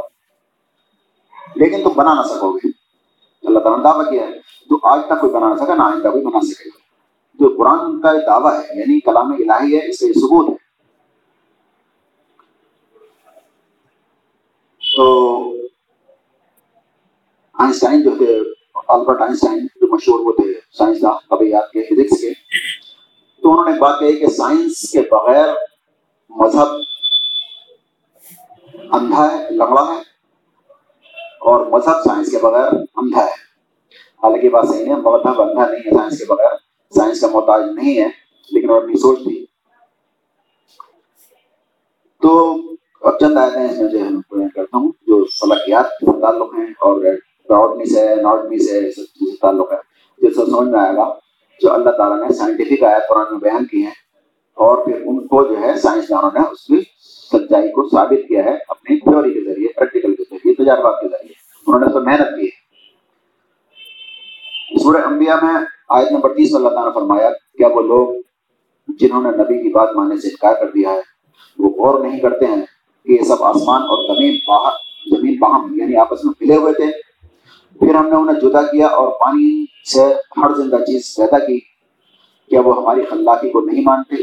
لیکن تم بنا نہ سکو گے۔ اللہ تعالیٰ نے دعویٰ کیا ہے تو آج تک کوئی بنا نہ سکا، نہ آئندہ کوئی بنا سکے۔ گا جو قرآن کا دعویٰ ہے یعنی کلام الہی ہے، اس کا یہ ثبوت ہے۔ تو آئنسٹائن جو تھے البرٹ آئنسٹائن جو مشہور وہ تھے، سائنسداں طبیعت کے فزکس کے، تو انہوں نے بات کہی کہ سائنس کے بغیر مذہب اندھا ہے لنگڑا ہے، اور مذہب سائنس کے بغیر اندھا ہے۔ حالانکہ بات صحیح ہے، مذہب اندھا نہیں ہے سائنس کے بغیر۔ سائنس کا محتاج نہیں ہے، لیکن اور اپنی سوچ تھی تو اب چند آئے اس میں جو ہے کرتا ہوں، جو فلکیات سے تعلق ہیں اور ڈاؤٹنی سے ناٹنی سے تعلق ہے جو سب سمجھ میں آئے گا جو اللہ تعالیٰ نے سائنٹیفک آیات قرآن میں بیان کی ہیں اور پھر ان کو جو ہے سائنسدانوں نے اس کی سچائی کو ثابت کیا ہے اپنی تھیوری کے ذریعے پریکٹیکل کے ذریعے تجربات کے ذریعے انہوں نے اس پر محنت کی ہے سورہ انبیاء میں آیت نمبر تیس میں اللہ تعالیٰ نے فرمایا کیا وہ لوگ جنہوں نے نبی کی بات ماننے سے انکار کر دیا ہے وہ غور نہیں کرتے ہیں کہ یہ سب آسمان اور زمین باہر زمین باہم یعنی آپس میں ملے ہوئے تھے پھر ہم نے انہیں جدا کیا اور پانی سے ہر زندہ چیز پیدا کی کیا وہ ہماری خلاقی کو نہیں مانتے۔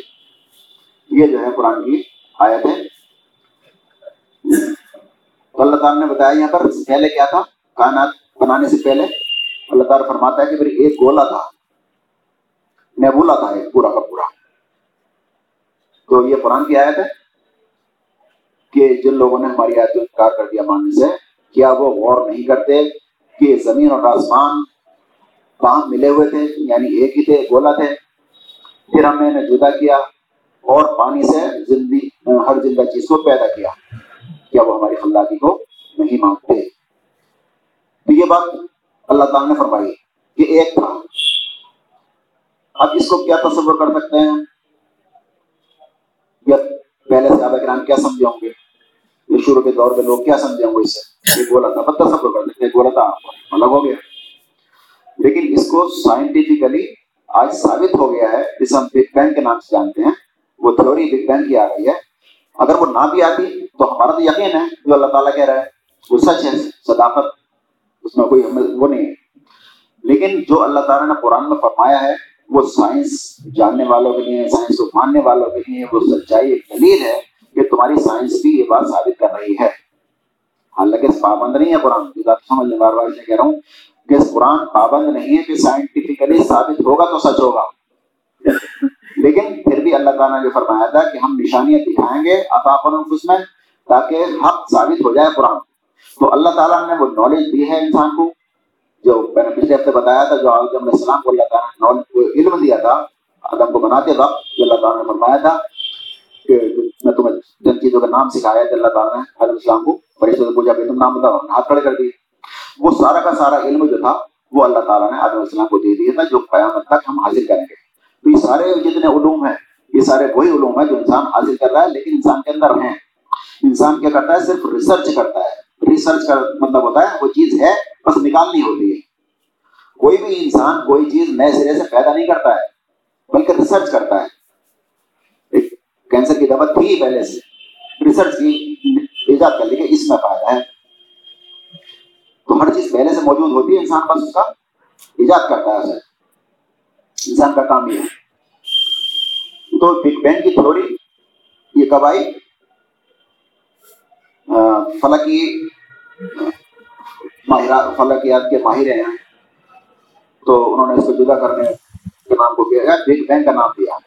یہ جو ہے قرآن کی آیت ہے۔ اللہ تعالیٰ نے بتایا یہاں پر پہلے کیا تھا؟ کائنات بنانے سے پہلے۔ اللہ تعالیٰ فرماتا ہے کہ پھر ایک گولا تھا۔ نیبولا تھا ایک پورا کا پورا۔ تو یہ قرآن کی آیت ہے کہ جن لوگوں نے ہماری آیت کو انکار کر دیا ماننے سے، کیا وہ غور نہیں کرتے؟ کہ زمین اور آسمان کہاں ملے ہوئے تھے یعنی ایک ہی تھے گولا تھے۔ پھر ہم نے انہیں جدا کیا اور پانی سے زندگی، ہر زندہ چیز کو پیدا کیا کیا وہ ہماری خلاقی کو نہیں مانگتے تو یہ بات اللہ تعالیٰ نے فرمائی کہ ایک تھا۔ اب اس کو کیا تصور کر سکتے ہیں؟ یا پہلے سے آبا کرام کیا سمجھے ہوں گے؟ شروع کے دور کے لوگ کیا سمجھے ہوں گے اس سے؟ یہ بولا تھا بس تصور کر سکتے بولا تھا الگ ہو گیا۔ لیکن اس کو سائنٹیفکلی آج ثابت ہو گیا ہے، جسے ہم بگ بینگ کے نام سے جانتے ہیں، وہ تھیوری بگ بینگ کی آ رہی ہے۔ اگر وہ نہ بھی آتی تو ہمارا تو یقین ہے جو اللہ تعالیٰ کہہ رہا ہے، وہ سچ ہے، صداقت، اس میں کوئی وہ نہیں ہے۔ لیکن جو اللہ تعالیٰ نے قرآن میں فرمایا ہے، وہ سائنس جاننے والوں کے لیے سائنس کو ماننے والوں کے لیے، وہ سچائی ایک دلیل ہے۔ کہ تمہاری سائنس بھی یہ بات ثابت کر رہی ہے۔ حالانکہ پابند نہیں ہے قرآن کی۔ بات سمجھنے بار بار کہہ رہا ہوں کہ قرآن پابند نہیں ہے کہ سائنٹیفکلی ثابت ہوگا تو سچ ہوگا۔ لیکن پھر بھی اللہ تعالیٰ نے جو فرمایا تھا کہ ہم نشانیاں دکھائیں گے اس میں تاکہ حق ثابت ہو جائے قرآن تو اللہ تعالیٰ نے وہ نالج دی ہے انسان کو، جو میں نے پچھلے ہفتے بتایا تھا، جو علیہ السلام کو اللہ تعالیٰ نے علم دیا تھا، آدم کو بناتے وقت، جو اللہ تعالیٰ نے فرمایا تھا میں تمہیں جن چیزوں کا نام سکھایا تھا اللہ تعالیٰ نے علیہ السلام کو فرشتے سے پوچھا کہ تم نام بتاؤ ہاتھ کھڑے کر دیے۔ وہ سارا کا سارا علم جو تھا، وہ اللہ تعالیٰ نے آدم السلام کو دے دیا تھا، جو قیامت تک ہم حاصل کریں گے۔ تو یہ سارے جتنے علوم ہیں، یہ سارے وہی علوم ہیں جو انسان حاصل کر رہا ہے، لیکن انسان کے اندر ہیں۔ انسان کیا کرتا ہے؟ صرف ریسرچ کرتا ہے۔ ریسرچ کا مطلب ہوتا ہے، وہ چیز ہے، بس نکالنی ہوتی ہے۔ کوئی بھی انسان کوئی چیز نئے سرے سے پیدا نہیں کرتا ہے، بلکہ ریسرچ کرتا ہے۔ کینسر کی دوا تھی پہلے سے ریسرچ کی ایجاد کر لی کہ اس میں فائدہ ہے تو ہر چیز پہلے سے موجود ہوتی ہے انسان بس اس کا ایجاد کرتا ہے اسے انسان کا کام یہ ہے تو بگ بینگ کی تھوڑی یہ کب آئی فلکی ماہر فلکیات کے ماہر ہیں تو انہوں نے اس کو جدا کرنے کے نام کو کیا بگ بینگ کا نام دیا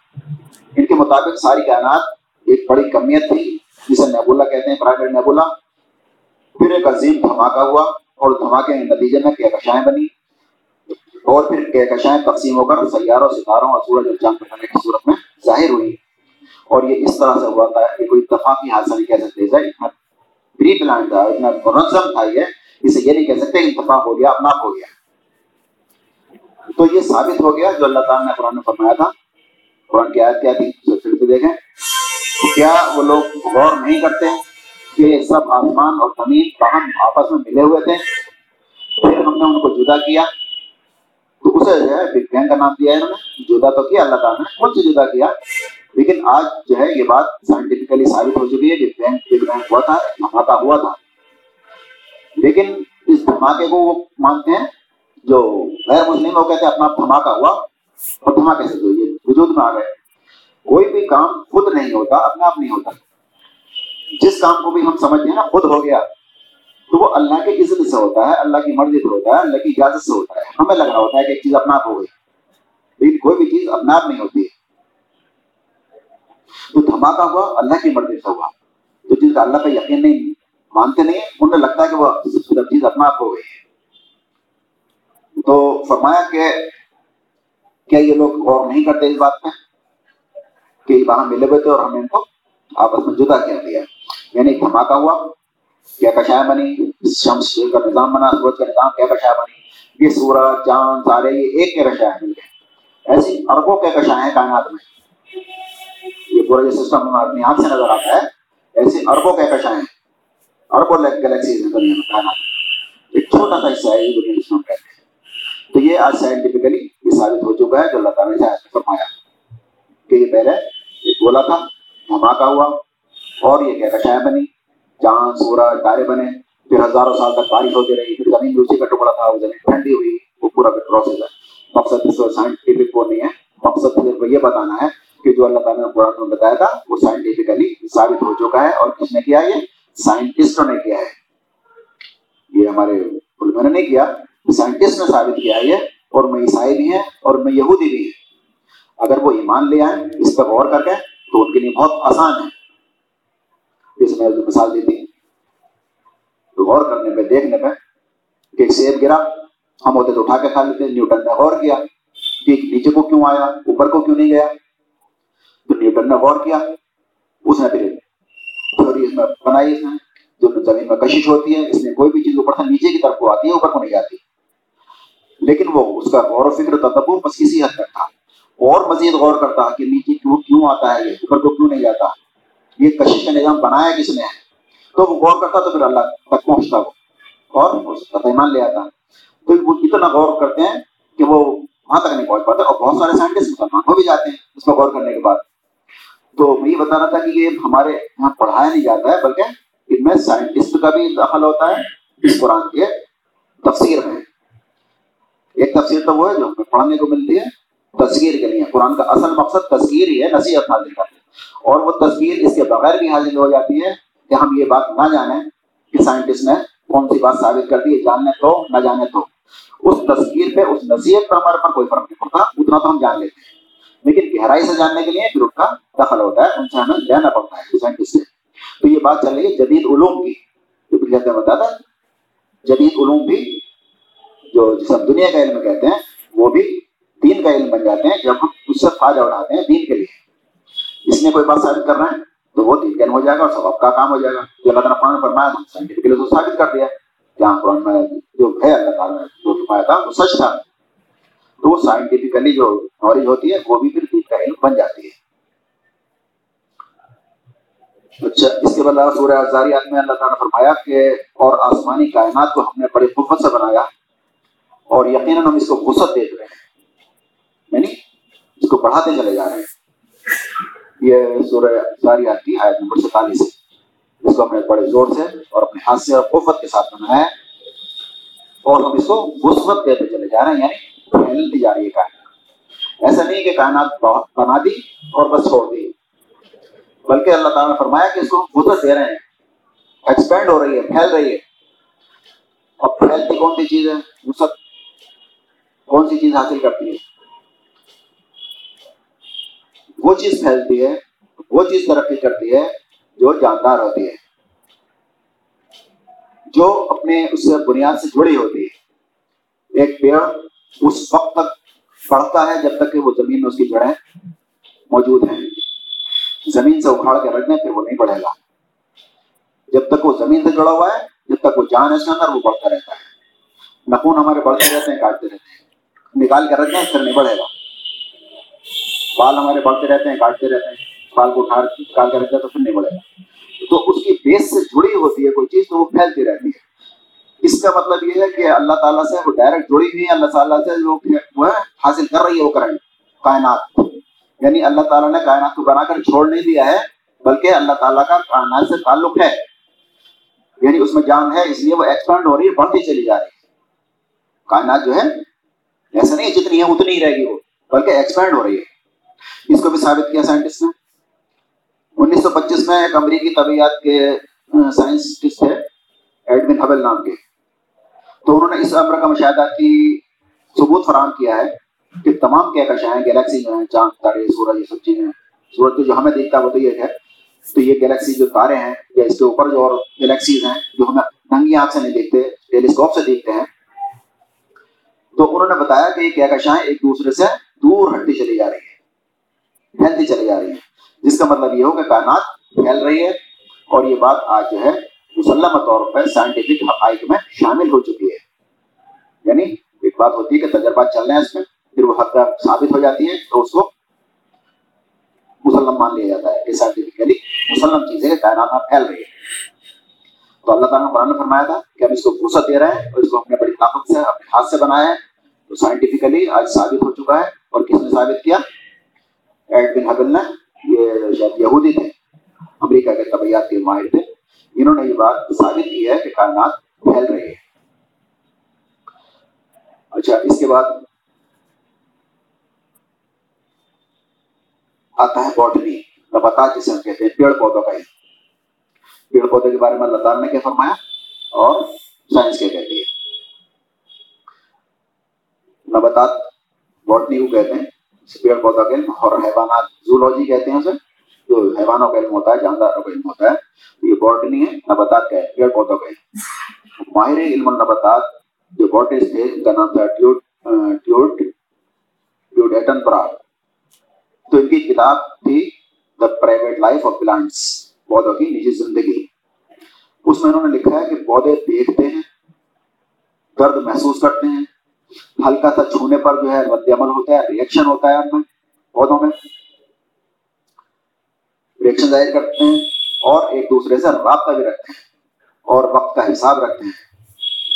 ان کے مطابق ساری کائنات ایک بڑی کمیت تھی، جسے نیبولا کہتے ہیں پرائمری نیبولا پھر ایک عظیم دھماکہ ہوا اور دھماکے کے نتیجے میں کہکشائیں بنی اور پھر کہکشائیں تقسیم ہو کر سیاروں، ستاروں اور سورج اور چاند بنانے کی صورت میں ظاہر ہوئی اور یہ اس طرح سے ہوا تھا کہ کوئی اتفاقی حادثہ نہیں کہہ سکتے۔ تھا اتنا پری پلان تھا، اتنا منظم تھا یہ اسے یہ نہیں کہہ سکتے اتفاق ہو گیا اپنا ہو گیا۔ تو یہ ثابت ہو گیا جو اللہ تعالیٰ نے قرآن میں فرمایا تھا قرآن کی آیت کیا تھی؟ پھر سے دیکھیں۔ کیا وہ لوگ غور نہیں کرتے کہ سب آسمان اور زمین باہم آپس میں ملے ہوئے تھے؟ پھر ہم نے ان کو جدا کیا۔ تو اسے جو ہے بگ بینگ کا نام دیا ہے انہوں نے۔ جدا تو کیا، اللہ تعالیٰ نے کون سے جدا کیا۔ لیکن آج جو ہے یہ بات سائنٹیفکلی ثابت ہو چکی ہے بگ بینگ بگ بینگ ہوا تھا، دھماکہ ہوا تھا۔ لیکن اس دھماکے کو وہ مانتے ہیں جو غیر مسلم وہ کہتے ہیں اپنا دھماکہ ہوا۔ اور دھماکے سے جو وجود میں آ گئے۔ کوئی بھی کام خود نہیں ہوتا اپنا آپ نہیں ہوتا۔ جس کام کو بھی ہم سمجھتے ہیں نا، خود ہو گیا۔ تو وہ اللہ کے عزت سے ہوتا ہے، اللہ کی مرضی سے ہوتا ہے، اللہ کی اجازت سے ہوتا ہے۔ ہمیں لگ رہا ہوتا ہے کہ ایک چیز اپنا آپ ہو گئی۔ لیکن کوئی بھی چیز اپنا آپ نہیں ہوتی۔ تو دھماکہ ہوا، اللہ کی مرضی سے ہوا۔ تو جن کا اللہ پہ یقین نہیں، مانتے نہیں، انہیں لگتا ہے کہ وہ چیز اپنا آپ ہو گئی ہے۔ تو فرمایا کہ کیا یہ لوگ غور نہیں کرتے اس بات پہ؟ کہ وہاں ملے ہوئے تھے اور ہم ان کو آپس میں جدا کیا دیا۔ یعنی دھماکہ ہوا، کیا کشایا بنی؟ شمس کا نظام بنا، سورج کا نظام، کیا کشایا بنی؟ یہ سورج، چاند تارے یہ ایک کے کشایا مل گئے ایسی اربوں کے کشایا ہیں کائنات میں؟ یہ پورا جو سسٹم اپنی آنکھ سے نظر آتا ہے۔ ایسے اربوں کے کشایا ہیں؟ اربوں گلیکسیز ہیں دنیا میں، کائنات ایک چھوٹا سا حصہ ہے، یہ دنیا جس میں کہتے ہیں۔ تو یہ آج سائنٹیفکلی یہ ثابت ہو چکا ہے جو اللہ تعالیٰ نے فرمایا کہ یہ پہلے ایک بولا تھا دھماکہ ہوا اور یہ کیا بنی چاند سورج تارے بنے پھر ہزاروں سال تک بارش ہوتی رہی پھر زمین روسی کا ٹکڑا تھا وہ زمین ٹھنڈی ہوئی وہ پورا پروسیس ہے مقصد اس سائنٹیفک وہ نہیں ہے مقصد صرف یہ بتانا ہے کہ جو اللہ تعالیٰ نے قرآن میں بتایا تھا وہ سائنٹیفکلی ثابت ہو چکا ہے اور کس نے کیا یہ سائنٹسٹوں نے کیا ہے یہ ہمارے علماء نے نہیں کیا سائنٹسٹ نے ثابت کیا ہے یہ اور میں عیسائی بھی ہیں اور میں یہودی بھی ہیں۔ اگر وہ ایمان لے آئیں، اس پر غور کر کے تو ان کے لیے بہت آسان ہے۔ جس میں مثال دی تھی تو غور کرنے پہ، دیکھنے پہ کہ ایک سیب گرا، ہم ہوتے تو اٹھا کے کھا لیتے، نیوٹن نے غور کیا کہ نیچے کو کیوں آیا، اوپر کو کیوں نہیں گیا۔ تو نیوٹن نے غور کیا، اس نے پھر تھوڑی اس میں بنائی اس نے جو زمین میں کشش ہوتی ہے، اس میں کوئی بھی چیز اوپر سے نیچے کی طرف کو آتی ہے، اوپر کو نہیں جاتی۔ لیکن وہ اس کا غور و فکر تدبر بس کسی حد تک تھا۔ اور مزید غور کرتا کہ نیچے کیوں کیوں آتا ہے یہ، اوپر کو کیوں نہیں جاتا؟ یہ کشش کا نظام بنایا کس نے؟ ہے تو وہ غور کرتا تو پھر اللہ تک پہنچتا وہ۔ اور ایمان لے آتا۔ تو وہ اتنا غور کرتے ہیں کہ وہ وہاں تک نہیں پہنچ پاتے اور بہت سارے سائنٹسٹ مسلمان ہو بھی جاتے ہیں اس میں غور کرنے کے بعد۔ تو میں یہ بتانا تھا کہ یہ ہمارے یہاں پڑھایا نہیں جاتا ہے، بلکہ ان میں سائنٹسٹ کا بھی دخل ہوتا ہے۔ اس قرآن کے تفسیر میں۔ ایک تفسیر تو وہ ہے جو ہمیں پڑھنے کو ملتی ہے تصویر کے لیے۔ قرآن کا اصل مقصد تصویر ہی ہے، نصیحت حاصل کرنے اور وہ تصویر اس کے بغیر بھی حاصل ہو جاتی ہے کہ ہم یہ بات نہ جانیں کہ سائنٹسٹ نے کون سی بات ثابت کر دی ہے، جاننے تو، نہ جانے تو۔ اس تصویر پہ، اس نصیحت پہ ہمارے پر کوئی فرق نہیں پڑتا، اتنا تو ہم جان لیتے ہیں۔ لیکن گہرائی سے جاننے کے لیے پھر ان کا دخل ہوتا ہے، ان سے ہمیں لینا پڑتا ہے، سائنٹسٹ سے۔ تو یہ بات چل رہی ہے جدید علوم کی۔ جو بتاتا جدید علوم بھی جو جس ہم دنیا کا علم کہتے ہیں، وہ بھی دین کا علم بن جاتے ہیں، جب ہم اس سے فائدہ اٹھاتے ہیں دین کے لیے۔ اس نے کوئی بات ثابت کرنا ہے، تو وہ دین کا علم ہو جائے گا اور سب کا کام ہو جائے گا۔ جو اللہ تعالیٰ قرآن فرمایا سائنٹیفکلی تو ثابت کر دیا۔ جہاں قرآن میں جو ہے، اللہ تعالیٰ نے جو فرمایا تھا، وہ سچ تھا۔ تو وہ سائنٹیفکلی جو نالج ہوتی ہے، وہ بھی پھر دین کا علم بن جاتی ہے۔ اچھا اس کے بعد سورہ ازاریات میں اللہ تعالیٰ نے فرمایا کہ اور آسمانی کائنات کو ہم نے بڑے قوت سے بنایا۔ اور یقیناً ہم اس کو وسعت دیکھ رہے ہیں۔ یعنی اس کو بڑھاتے چلے جا رہے ہیں۔ یہ سورہ ساری آتی آیت نمبر سینتالیس اس کو ہم نے بڑے زور سے اور اپنے ہاتھ سے اور قوت کے ساتھ بنایا ہے۔ اور ہم اس کو وسعت دیتے چلے جا رہے ہیں۔ یعنی پھیلتی جا رہی ہے کائنات۔ ایسا نہیں کہ کائنات بنا دی اور بس چھوڑ دی۔ بلکہ اللہ تعالیٰ نے فرمایا کہ اس کو وسعت دے رہے ہیں۔ ایکسپینڈ ہو رہی ہے، پھیل رہی ہے۔ اب پھیلتی کون سی چیز ہے؟ وسعت۔ کون سی چیز حاصل کرتی ہے؟ وہ چیز پھیلتی ہے، وہ چیز ترقی کرتی ہے جو جاندار ہوتی ہے، جو اپنے اس سے بنیاد سے جڑی ہوتی ہے۔ ایک پیڑ اس وقت تک بڑھتا ہے جب تک کہ وہ زمین میں اس کی جڑیں موجود ہیں۔ زمین سے اکھاڑ کے رکھ دیں پھر وہ نہیں بڑھے گا۔ جب تک وہ زمین سے جڑا ہوا ہے، جب تک وہ جان ہے اس کے اندر، وہ بڑھتا رہتا ہے۔ نخون ہمارے بڑھتے رہتے ہیں، کاٹتے رہتے ہیں۔ نکال کے رکھیں پھر نہیں بڑھے گا۔ بال ہمارے بڑھتے رہتے ہیں، کاٹتے رہتے ہیں۔ بال کو اٹھا نکال کے رکھتے تو پھر نہیں بڑھے گا۔ تو اس کی بیس سے جڑی ہوتی ہے کوئی چیز، تو وہ پھیلتی رہتی ہے۔ اس کا مطلب یہ ہے کہ اللہ تعالیٰ سے وہ ڈائریکٹ جڑی ہوئی ہے اللہ تعالیٰ سے جو وہ حاصل کر رہی ہے وہ کرنٹ کائنات یعنی اللہ تعالیٰ نے کائنات کو بنا کر چھوڑ نہیں دیا ہے، بلکہ اللہ تعالیٰ کا کائنات سے تعلق ہے۔ یعنی اس میں جان ہے، اس لیے وہ ایکسپینڈ ہو رہی ہے، بڑھتی چلی جا رہی ہے۔ کائنات جو ہے ایسا نہیں جتنی ہے اتنی ہی رہے گی وہ بلکہ ایکسپینڈ ہو رہی ہے۔ اس کو بھی ثابت کیا سائنٹسٹ نے۔ انیس سو پچیس میں ایک امریکی طبیعت کے سائنسٹسٹ تھے ایڈمن حبل نام کے۔ تو انہوں نے اس امر کا مشاہدہ کی، ثبوت فراہم کیا ہے کہ تمام کیا کشاں ہیں جو ہیں، چاند، تارے، سورج، یہ سب چیزیں سورج تو جو ہمیں دیکھتا ہے، وہ تو یہ ہے۔ تو یہ گلیکسی جو تارے ہیں، یا اس کے اوپر جو اور گلیکسیز ہیں، جو ہمیں ننگی آنکھ سے نہیں دیکھتے ٹیلیسکوپ سے دیکھتے ہیں تو انہوں نے بتایا کہ یہ کیا کشائیں ایک دوسرے سے دور ہٹتی چلی جا رہی ہے، پھیلتی چلی جا رہی ہے۔ جس کا مطلب یہ ہو کہ کائنات پھیل رہی ہے اور یہ بات آج جو ہے مسلم طور پر سائنٹیفک حقائق میں شامل ہو چکی ہے۔ یعنی ایک بات ہوتی ہے کہ تجربات چل رہے ہیں، اس میں پھر وہ حد ثابت ہو جاتی ہے تو اس کو مسلم مان لیا جاتا ہے کہ سائنٹیفکلی مسلم چیزیں کائنات میں پھیل رہی ہے تو اللہ تعالیٰ نے قرآن نے فرمایا تھا کہ ہم اس کو فرصت دے رہے ہیں اور اس کو اپنے بڑی طاقت سے اپنے ہاتھ سے بنایا ہے۔ تو سائنٹیفکلی آج ثابت ہو چکا ہے اور کس نے ثابت کیا؟ ایڈ بن حبل نے، یہ شاید یہودی تھے، امریکہ کے طبیعت کے ماہر تھے۔ انہوں نے یہ بات ثابت کی ہے کہ کائنات پھیل رہی ہے۔ اچھا اس کے بعد آتا ہے باٹنی، نباتات جسے ہم کہتے ہیں، پیڑ پودوں کا ہی پیڑ پودے کے بارے میں اللہ تعالیٰ نے کیا فرمایا اور سائنس کیا کہتی ہے نباتات باٹنی کو کہتے ہیں پیڑ پودا کے اور حیوانات زولوجی کہتے ہیں اسے جو حیوانوں کا علم ہوتا ہے جانداروں کا علم ہوتا ہے یہ باٹنی ہے نباتات کا ہے پیڑ پودوں کا علم ماہر علم النباتات جو باٹنسٹ تھے ان کا نام تھا ٹیوٹ ٹیوٹ ٹیوٹ ایٹن براڈ تو ان کی کتاب تھی the private life of plants پودوں کی نجی زندگی اس میں انہوں نے لکھا ہے کہ پودے دیکھتے ہیں، درد محسوس کرتے ہیں۔ ہلکا سا چھونے پر جو ہے رد عمل ہوتا ہے ریئیکشن ہوتا ہے ان میں پودوں میں۔ ریئیکشن ظاہر کرتے ہیں اور ایک دوسرے سے رابطہ بھی رکھتے ہیں اور وقت کا حساب رکھتے ہیں۔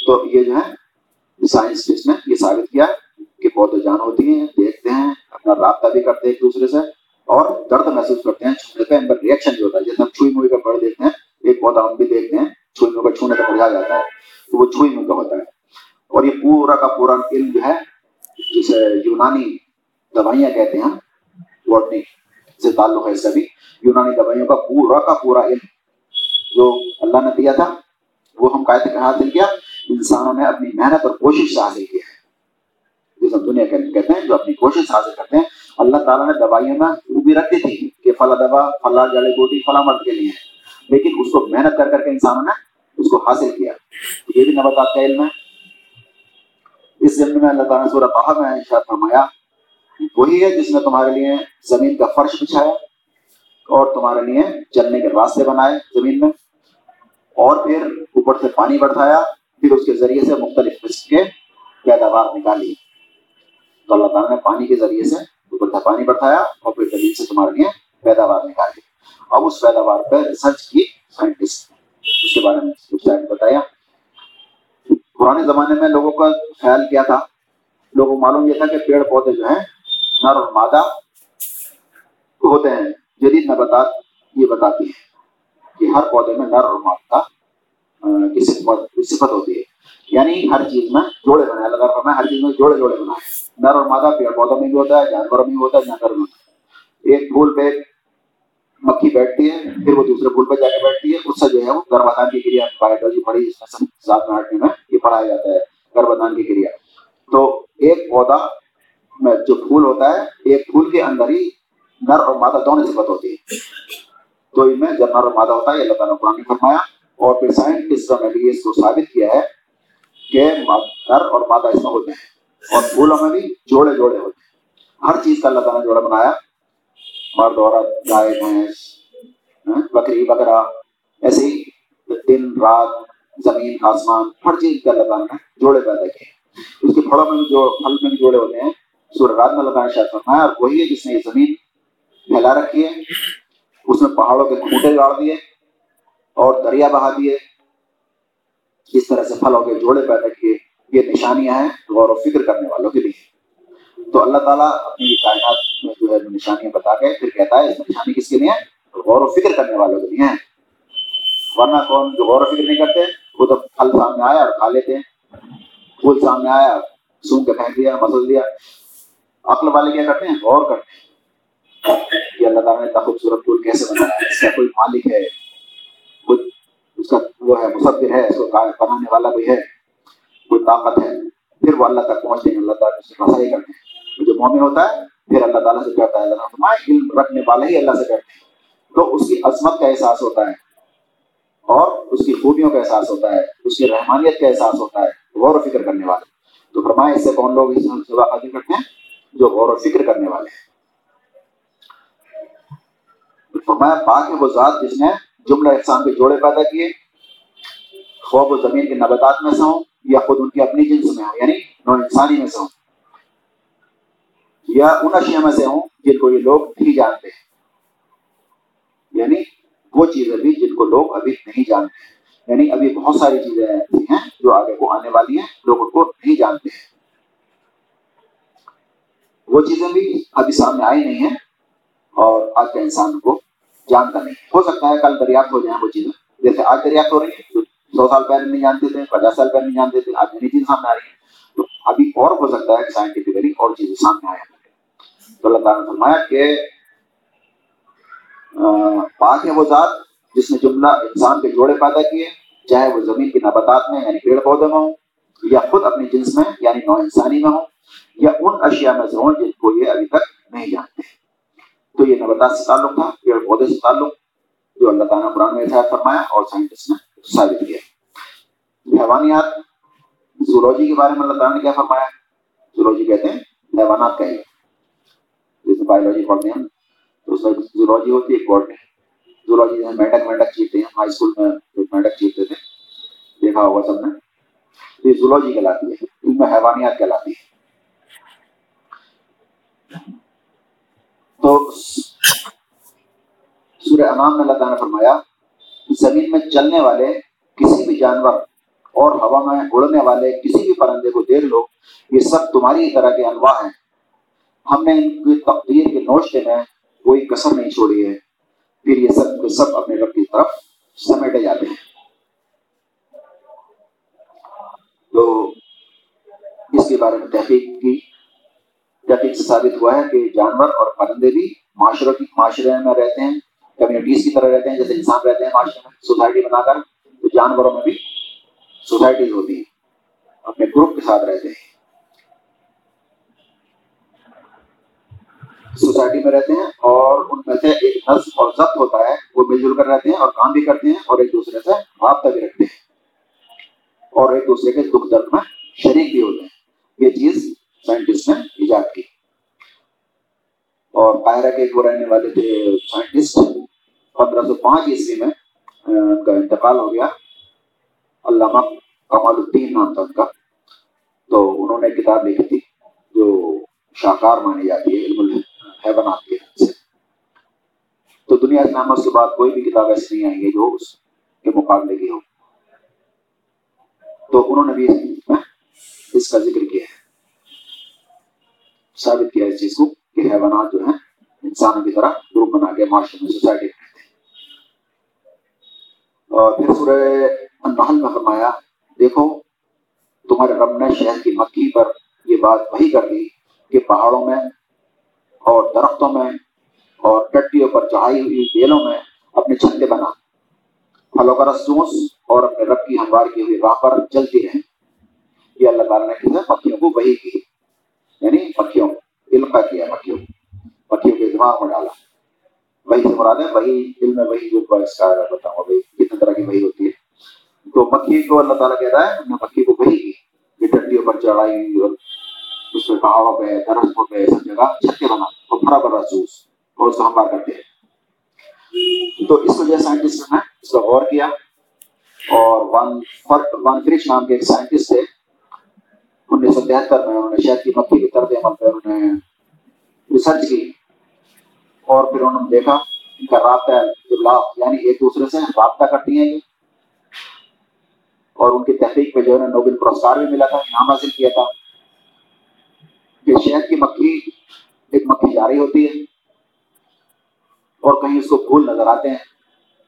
تو یہ جو ہے سائنس نے یہ ثابت کیا کہ پودے جان ہوتی ہیں، دیکھتے ہیں، اپنا رابطہ بھی کرتے ہیں ایک دوسرے سے اور درد محسوس کرتے ہیں، چھونے پہ ان پر ریئیکشن بھی ہوتا ہے۔ جیسے ہم چھوئی موئی کا پڑھ دیکھتے ہیں ایک پودا ہم بھی دیکھتے ہیں چھوئی کا چھونے کا پڑھا جاتا ہے، تو وہ چھوئی کا ہوتا ہے۔ اور یہ پورا کا پورا علم جو ہے، جسے یونانی دوائیاں کہتے ہیں باٹنی سے تعلق ہے اس کا بھی۔ یونانی دوائیوں کا پورا کا پورا علم، جو اللہ نے دیا تھا، وہ ہم قائد حاصل کیا؟ انسانوں نے اپنی محنت اور کوشش سے حاصل کیا ہے۔ جسے دنیا کے کہتے ہیں، جو اپنی کوشش حاصل کرتے ہیں۔ اللہ تعالیٰ نے دوائیوں میں خوبی رکھی تھی کہ فلا دوا، فلا جڑی بوٹی، فلا مرد کے لیے۔ لیکن اس کو محنت کر کر کے انسانوں نے اس کو حاصل کیا۔ یہ بھی نباتات کا علم ہے اس زمین میں اللہ تعالیٰ نے سورہ طه میں ارشاد فرمایا، وہی ہے جس نے تمہارے لیے زمین کا فرش بچھایا اور تمہارے لیے چلنے کے راستے بنائے زمین میں، اور پھر اوپر سے پانی بڑھایا، پھر اس کے ذریعے سے مختلف قسم کے پیداوار نکالی۔ تو اللہ تعالیٰ نے پانی کے ذریعے سے اوپر سے پانی بڑھایا اور پھر زمین سے تمہارے لیے پیداوار نکالی۔ اب اس پیداوار پہ ریسرچ کی، سائنٹسٹ، اس کے بارے میں کچھ بتایا۔ پرانے زمانے میں لوگوں کا خیال کیا تھا؟ لوگوں کو معلوم یہ تھا کہ پیڑ پودے جو ہیں، نر اور مادہ ہوتے ہیں۔ جدید نباتات یہ بتاتی ہیں کہ ہر پودے میں نر اور مادہ کی صفت صفت ہوتی ہے۔ یعنی ہر چیز میں جوڑے بنائے، لگا میں ہر چیز میں جوڑے جوڑے بنائے۔ نر اور مادہ پیڑ پودوں میں بھی ہوتا ہے، جانوروں میں بھی ہوتا ہے، جانوروں میں ہوتا ہے۔ ایک پھول پہ مکھی بیٹھتی ہے، پھر وہ دوسرے پھول پہ جا کے بیٹھتی ہے، اس سے جو ہے وہ گربھدان کی کریا بایولوجی پڑھی اس میں ساتھ میں میں یہ پڑھایا جاتا ہے گربھدان کی کریا۔ تو ایک پودا میں جو پھول ہوتا ہے، ایک پھول کے اندر ہی نر اور مادہ دونوں صفت ہوتی ہے۔ تو ان میں جب نر اور مادہ ہوتا ہے اللہ تعالیٰ قرآن نے فرمایا، اور پھر سائنٹسٹوں نے بھی اس کو ثابت کیا ہے کہ نر اور مادہ اس میں ہوتے ہیں، اور پھولوں میں بھی جوڑے جوڑے ہوتے ہیں۔ ہر چیز کا اللہ تعالیٰ نے جوڑا بنایا مرد عورت گائے بھینس ہاں، بکری، بکرا ایسے ہی دن، رات، زمین، آسمان، ہر چیز کا اللہ تعالیٰ نے جوڑے پیدا کیے۔ اس کے پھڑوں میں جو پھل میں بھی جوڑے ہوتے ہیں، سورہ رات میں اللہ تعالیٰ شاید فرمایا، اور وہی ہے جس نے یہ زمین پھیلا رکھی ہے۔ اس میں پہاڑوں کے کھوٹے گاڑ دیے اور دریا بہا دیے۔ اس طرح سے پھلوں کے جوڑے پیدا کیے۔ یہ نشانیاں ہیں غور و فکر کرنے والوں کے لیے تو اللہ تعالیٰ اپنی کائنات میں جو ہے نشانیاں بتا کے پھر کہتا ہے اس میں نشانی کس کے لیے غور و فکر کرنے والوں کے لیے ہیں۔ ورنہ کون جو غور و فکر نہیں کرتے، وہ تو پھل سامنے آیا اور کھا لیتے ہیں۔ پھول سامنے آیا سون کے پھینک دیا، مسل دیا۔ عقل والے کیا کرتے ہیں؟ غور کرتے ہیں۔ کہ اللہ تعالیٰ نے اتنا خوبصورت پھول کیسے بنایا؟ ہے اس کا کوئی مالک ہے، کوئی اس کا وہ ہے، مصدر ہے، اس کو بنانے والا بھی ہے، کوئی طاقت ہے۔ پھر وہ اللہ تک پہنچتے ہیں، اللہ تعالیٰ سے رسائی کرتے ہیں۔ جو مومن ہوتا ہے، پھر اللہ تعالیٰ سے کرتا ہے، اللہ علم رکھنے والے ہی اللہ سے کرتے ہیں۔ تو اس کی عظمت کا احساس ہوتا ہے اور اس کی خوبیوں کا احساس ہوتا ہے، اس کی رحمانیت کا احساس ہوتا ہے، غور و فکر کرنے والے۔ تو فرمائے، اس سے کون لوگ اس صبح حاضر کرتے ہیں؟ جو غور و فکر کرنے والے ہیں۔ فرمایا، پاک ہے وہ ذات جس نے جملہ احسان کے جوڑے پیدا کیے۔ خواب و زمین کے نباتات میں سے ہوں یا خود ان کی اپنی جنس میں ہوں یعنی نو انسانی میں سے ہوں۔ یا ان اشیاء میں سے ہوں جن کو یہ لوگ نہیں جانتے۔ ہیں یعنی وہ چیزیں بھی جن کو لوگ ابھی نہیں جانتے۔ یعنی ابھی بہت ساری چیزیں ایسی ہیں جو آگے کو آنے والی ہیں لوگ ان کو نہیں جانتے۔ ہیں وہ چیزیں بھی ابھی سامنے آئی نہیں ہیں اور آج کا انسان کو جانتا نہیں۔ ہو سکتا ہے کل دریافت ہو جائیں وہ چیزیں۔ جیسے آج دریافت ہو رہی ہے سو سال پہلے نہیں جانتے تھے، پچاس سال پہلے نہیں جانتے تھے، آج نئی چیز سامنے آ رہی ہے تو ابھی اور ہو سکتا ہے سائنٹیفکلی اور چیزیں سامنے آئے تو اللہ تعالیٰ نے فرمایا کہ پاک ہے وہ ذات جس نے جملہ انسان کے جوڑے پیدا کیے، چاہے وہ زمین کی نباتات میں یعنی پیڑ پودے میں ہوں، یا خود اپنی جنس میں یعنی نو انسانی میں ہوں، یا ان اشیاء میں سے ہوں جن کو یہ ابھی تک نہیں جانتے۔ تو یہ نباتات سے تعلق تھا، پیڑ پودے سے تعلق، جو اللہ تعالیٰ نے قرآن میں ارشاد فرمایا اور سائنٹسٹ نے ثابت کیا۔ حیوانیات زولوجی کے بارے میں اللہ تعالیٰ نے کیا فرمایا؟ زولوجی کہتے ہیں حیوانات کا ہی۔ بایولوجی پڑھتے ہیں تو اس میں زولوجی ہوتی ہے ایک بورڈ زولوجی میں میڈک میڈک چیتے ہیں ہائی اسکول میں میڈک چیتے تھے دیکھا ہوگا سب نے تو یہ زولوجی کہلاتی ہے ان میں حیوانیات کہلاتی ہے تو سورہ انعام میں اللہ تعالیٰ نے فرمایا زمین میں چلنے والے کسی بھی جانور اور ہوا میں اڑنے والے کسی بھی پرندے کو دیکھ لو یہ سب تمہاری طرح کے انواع ہیں ہم نے ان کی تقدیر کے نوشتے میں کوئی کسر نہیں چھوڑی ہے۔ پھر یہ سب کے سب اپنے رب کی طرف سمیٹے جاتے ہیں۔ تو اس کے بارے میں تحقیق کی۔ تحقیق سے ثابت ہوا ہے کہ جانور اور پرندے بھی معاشرے کی معاشرے میں رہتے ہیں۔ کمیونٹیز کی طرح رہتے ہیں، جیسے انسان رہتے ہیں معاشرے میں سوسائٹی بنا کر۔ تو جانوروں میں بھی سوسائٹیز ہوتی ہیں اپنے گروپ کے ساتھ رہتے ہیں۔ سوسائٹی میں رہتے ہیں اور ان میں سے ایک نظم اور ضبط ہوتا ہے، وہ مل جل کر رہتے ہیں اور کام بھی کرتے ہیں اور ایک دوسرے سے رابطہ بھی رکھتے ہیں۔ اور ایک دوسرے کے دکھ درد میں شریک بھی ہوتے ہیں۔ یہ چیز سائنٹسٹ نے ایجاد کی۔ اور پائرا کے ایک رہنے والے تھے سائنٹسٹ، پندرہ سو پانچ عیسوی میں ان کا انتقال ہو گیا۔ علامہ کمال الدین نام تھا ان کا۔ تو انہوں نے کتاب لکھی تھی جو شاہکار مانی جاتی ہے، علم حیوانات کے سے تو دنیا اسلام کے بعد کوئی بھی کتاب ایسی نہیں آئیں گی جو اس کے مقابلے کی ہو۔ تو انہوں نے بھی اس کا ذکر کیا ہے۔ ثابت کیا اس چیز کو کہ حیوانات جو ہیں، انسانوں کی طرح گروپ بنا کے معاشرے میں سوسائٹی میں رہتے ہیں۔ اور پھر سورہ النحل میں فرمایا، دیکھو، تمہارے رب نے شہر کی مکھی پر یہ بات وہی کر دی کہ پہاڑوں میں اور درختوں میں اور ٹٹیوں پر چڑھائی ہوئی بیلوں میں اپنے چھتے بنا۔ پھلوں کا رس رسوس اور اپنے رب کی ہموار کی ہوئی راہ پر چلتی رہے یہ اللہ تعالیٰ نے کسی پکیوں کو وہی کی۔ یعنی پکیوں، علم کیا پکیوں۔ پکیوں کے دماغ میں ڈالا۔ وہی سے مراد ہے، وہی علم میں وہی جو اس کا بتاؤں بھائی، کتنے طرح کی وہی ہوتی ہے۔ تو مکھی کو اللہ تعالیٰ کہتا ہے نے مکھی کو وہی کی۔ کہ ٹٹیوں پر چڑھائی ہوئی اور اس میں پہاڑوں پہ درختوں پہ سب جگہ چھتے بنا اور بڑا بڑا جوس اور اس کا ہموار کرتے ہیں تو اس وجہ سائنٹسٹ نے اس کا غور کیا اور وان وان فرش نام کے ایک سائنٹسٹ تھے انیس سو تہتر میں انہوں نے شہد کی مکھی کے طرز عمل پہ انہوں نے ریسرچ کی اور پھر انہوں نے دیکھا ان کا رابطہ ابلاغ یعنی ایک دوسرے سے رابطہ کرتی ہیں یہ اور ان کی تحقیق پہ جو ہے نوبل پرسکار بھی ملا تھا، انعام حاصل کیا تھا۔ کہ شہد کی مکھی، ایک مکھی جاری ہوتی ہے اور کہیں اس کو پھول نظر آتے ہیں۔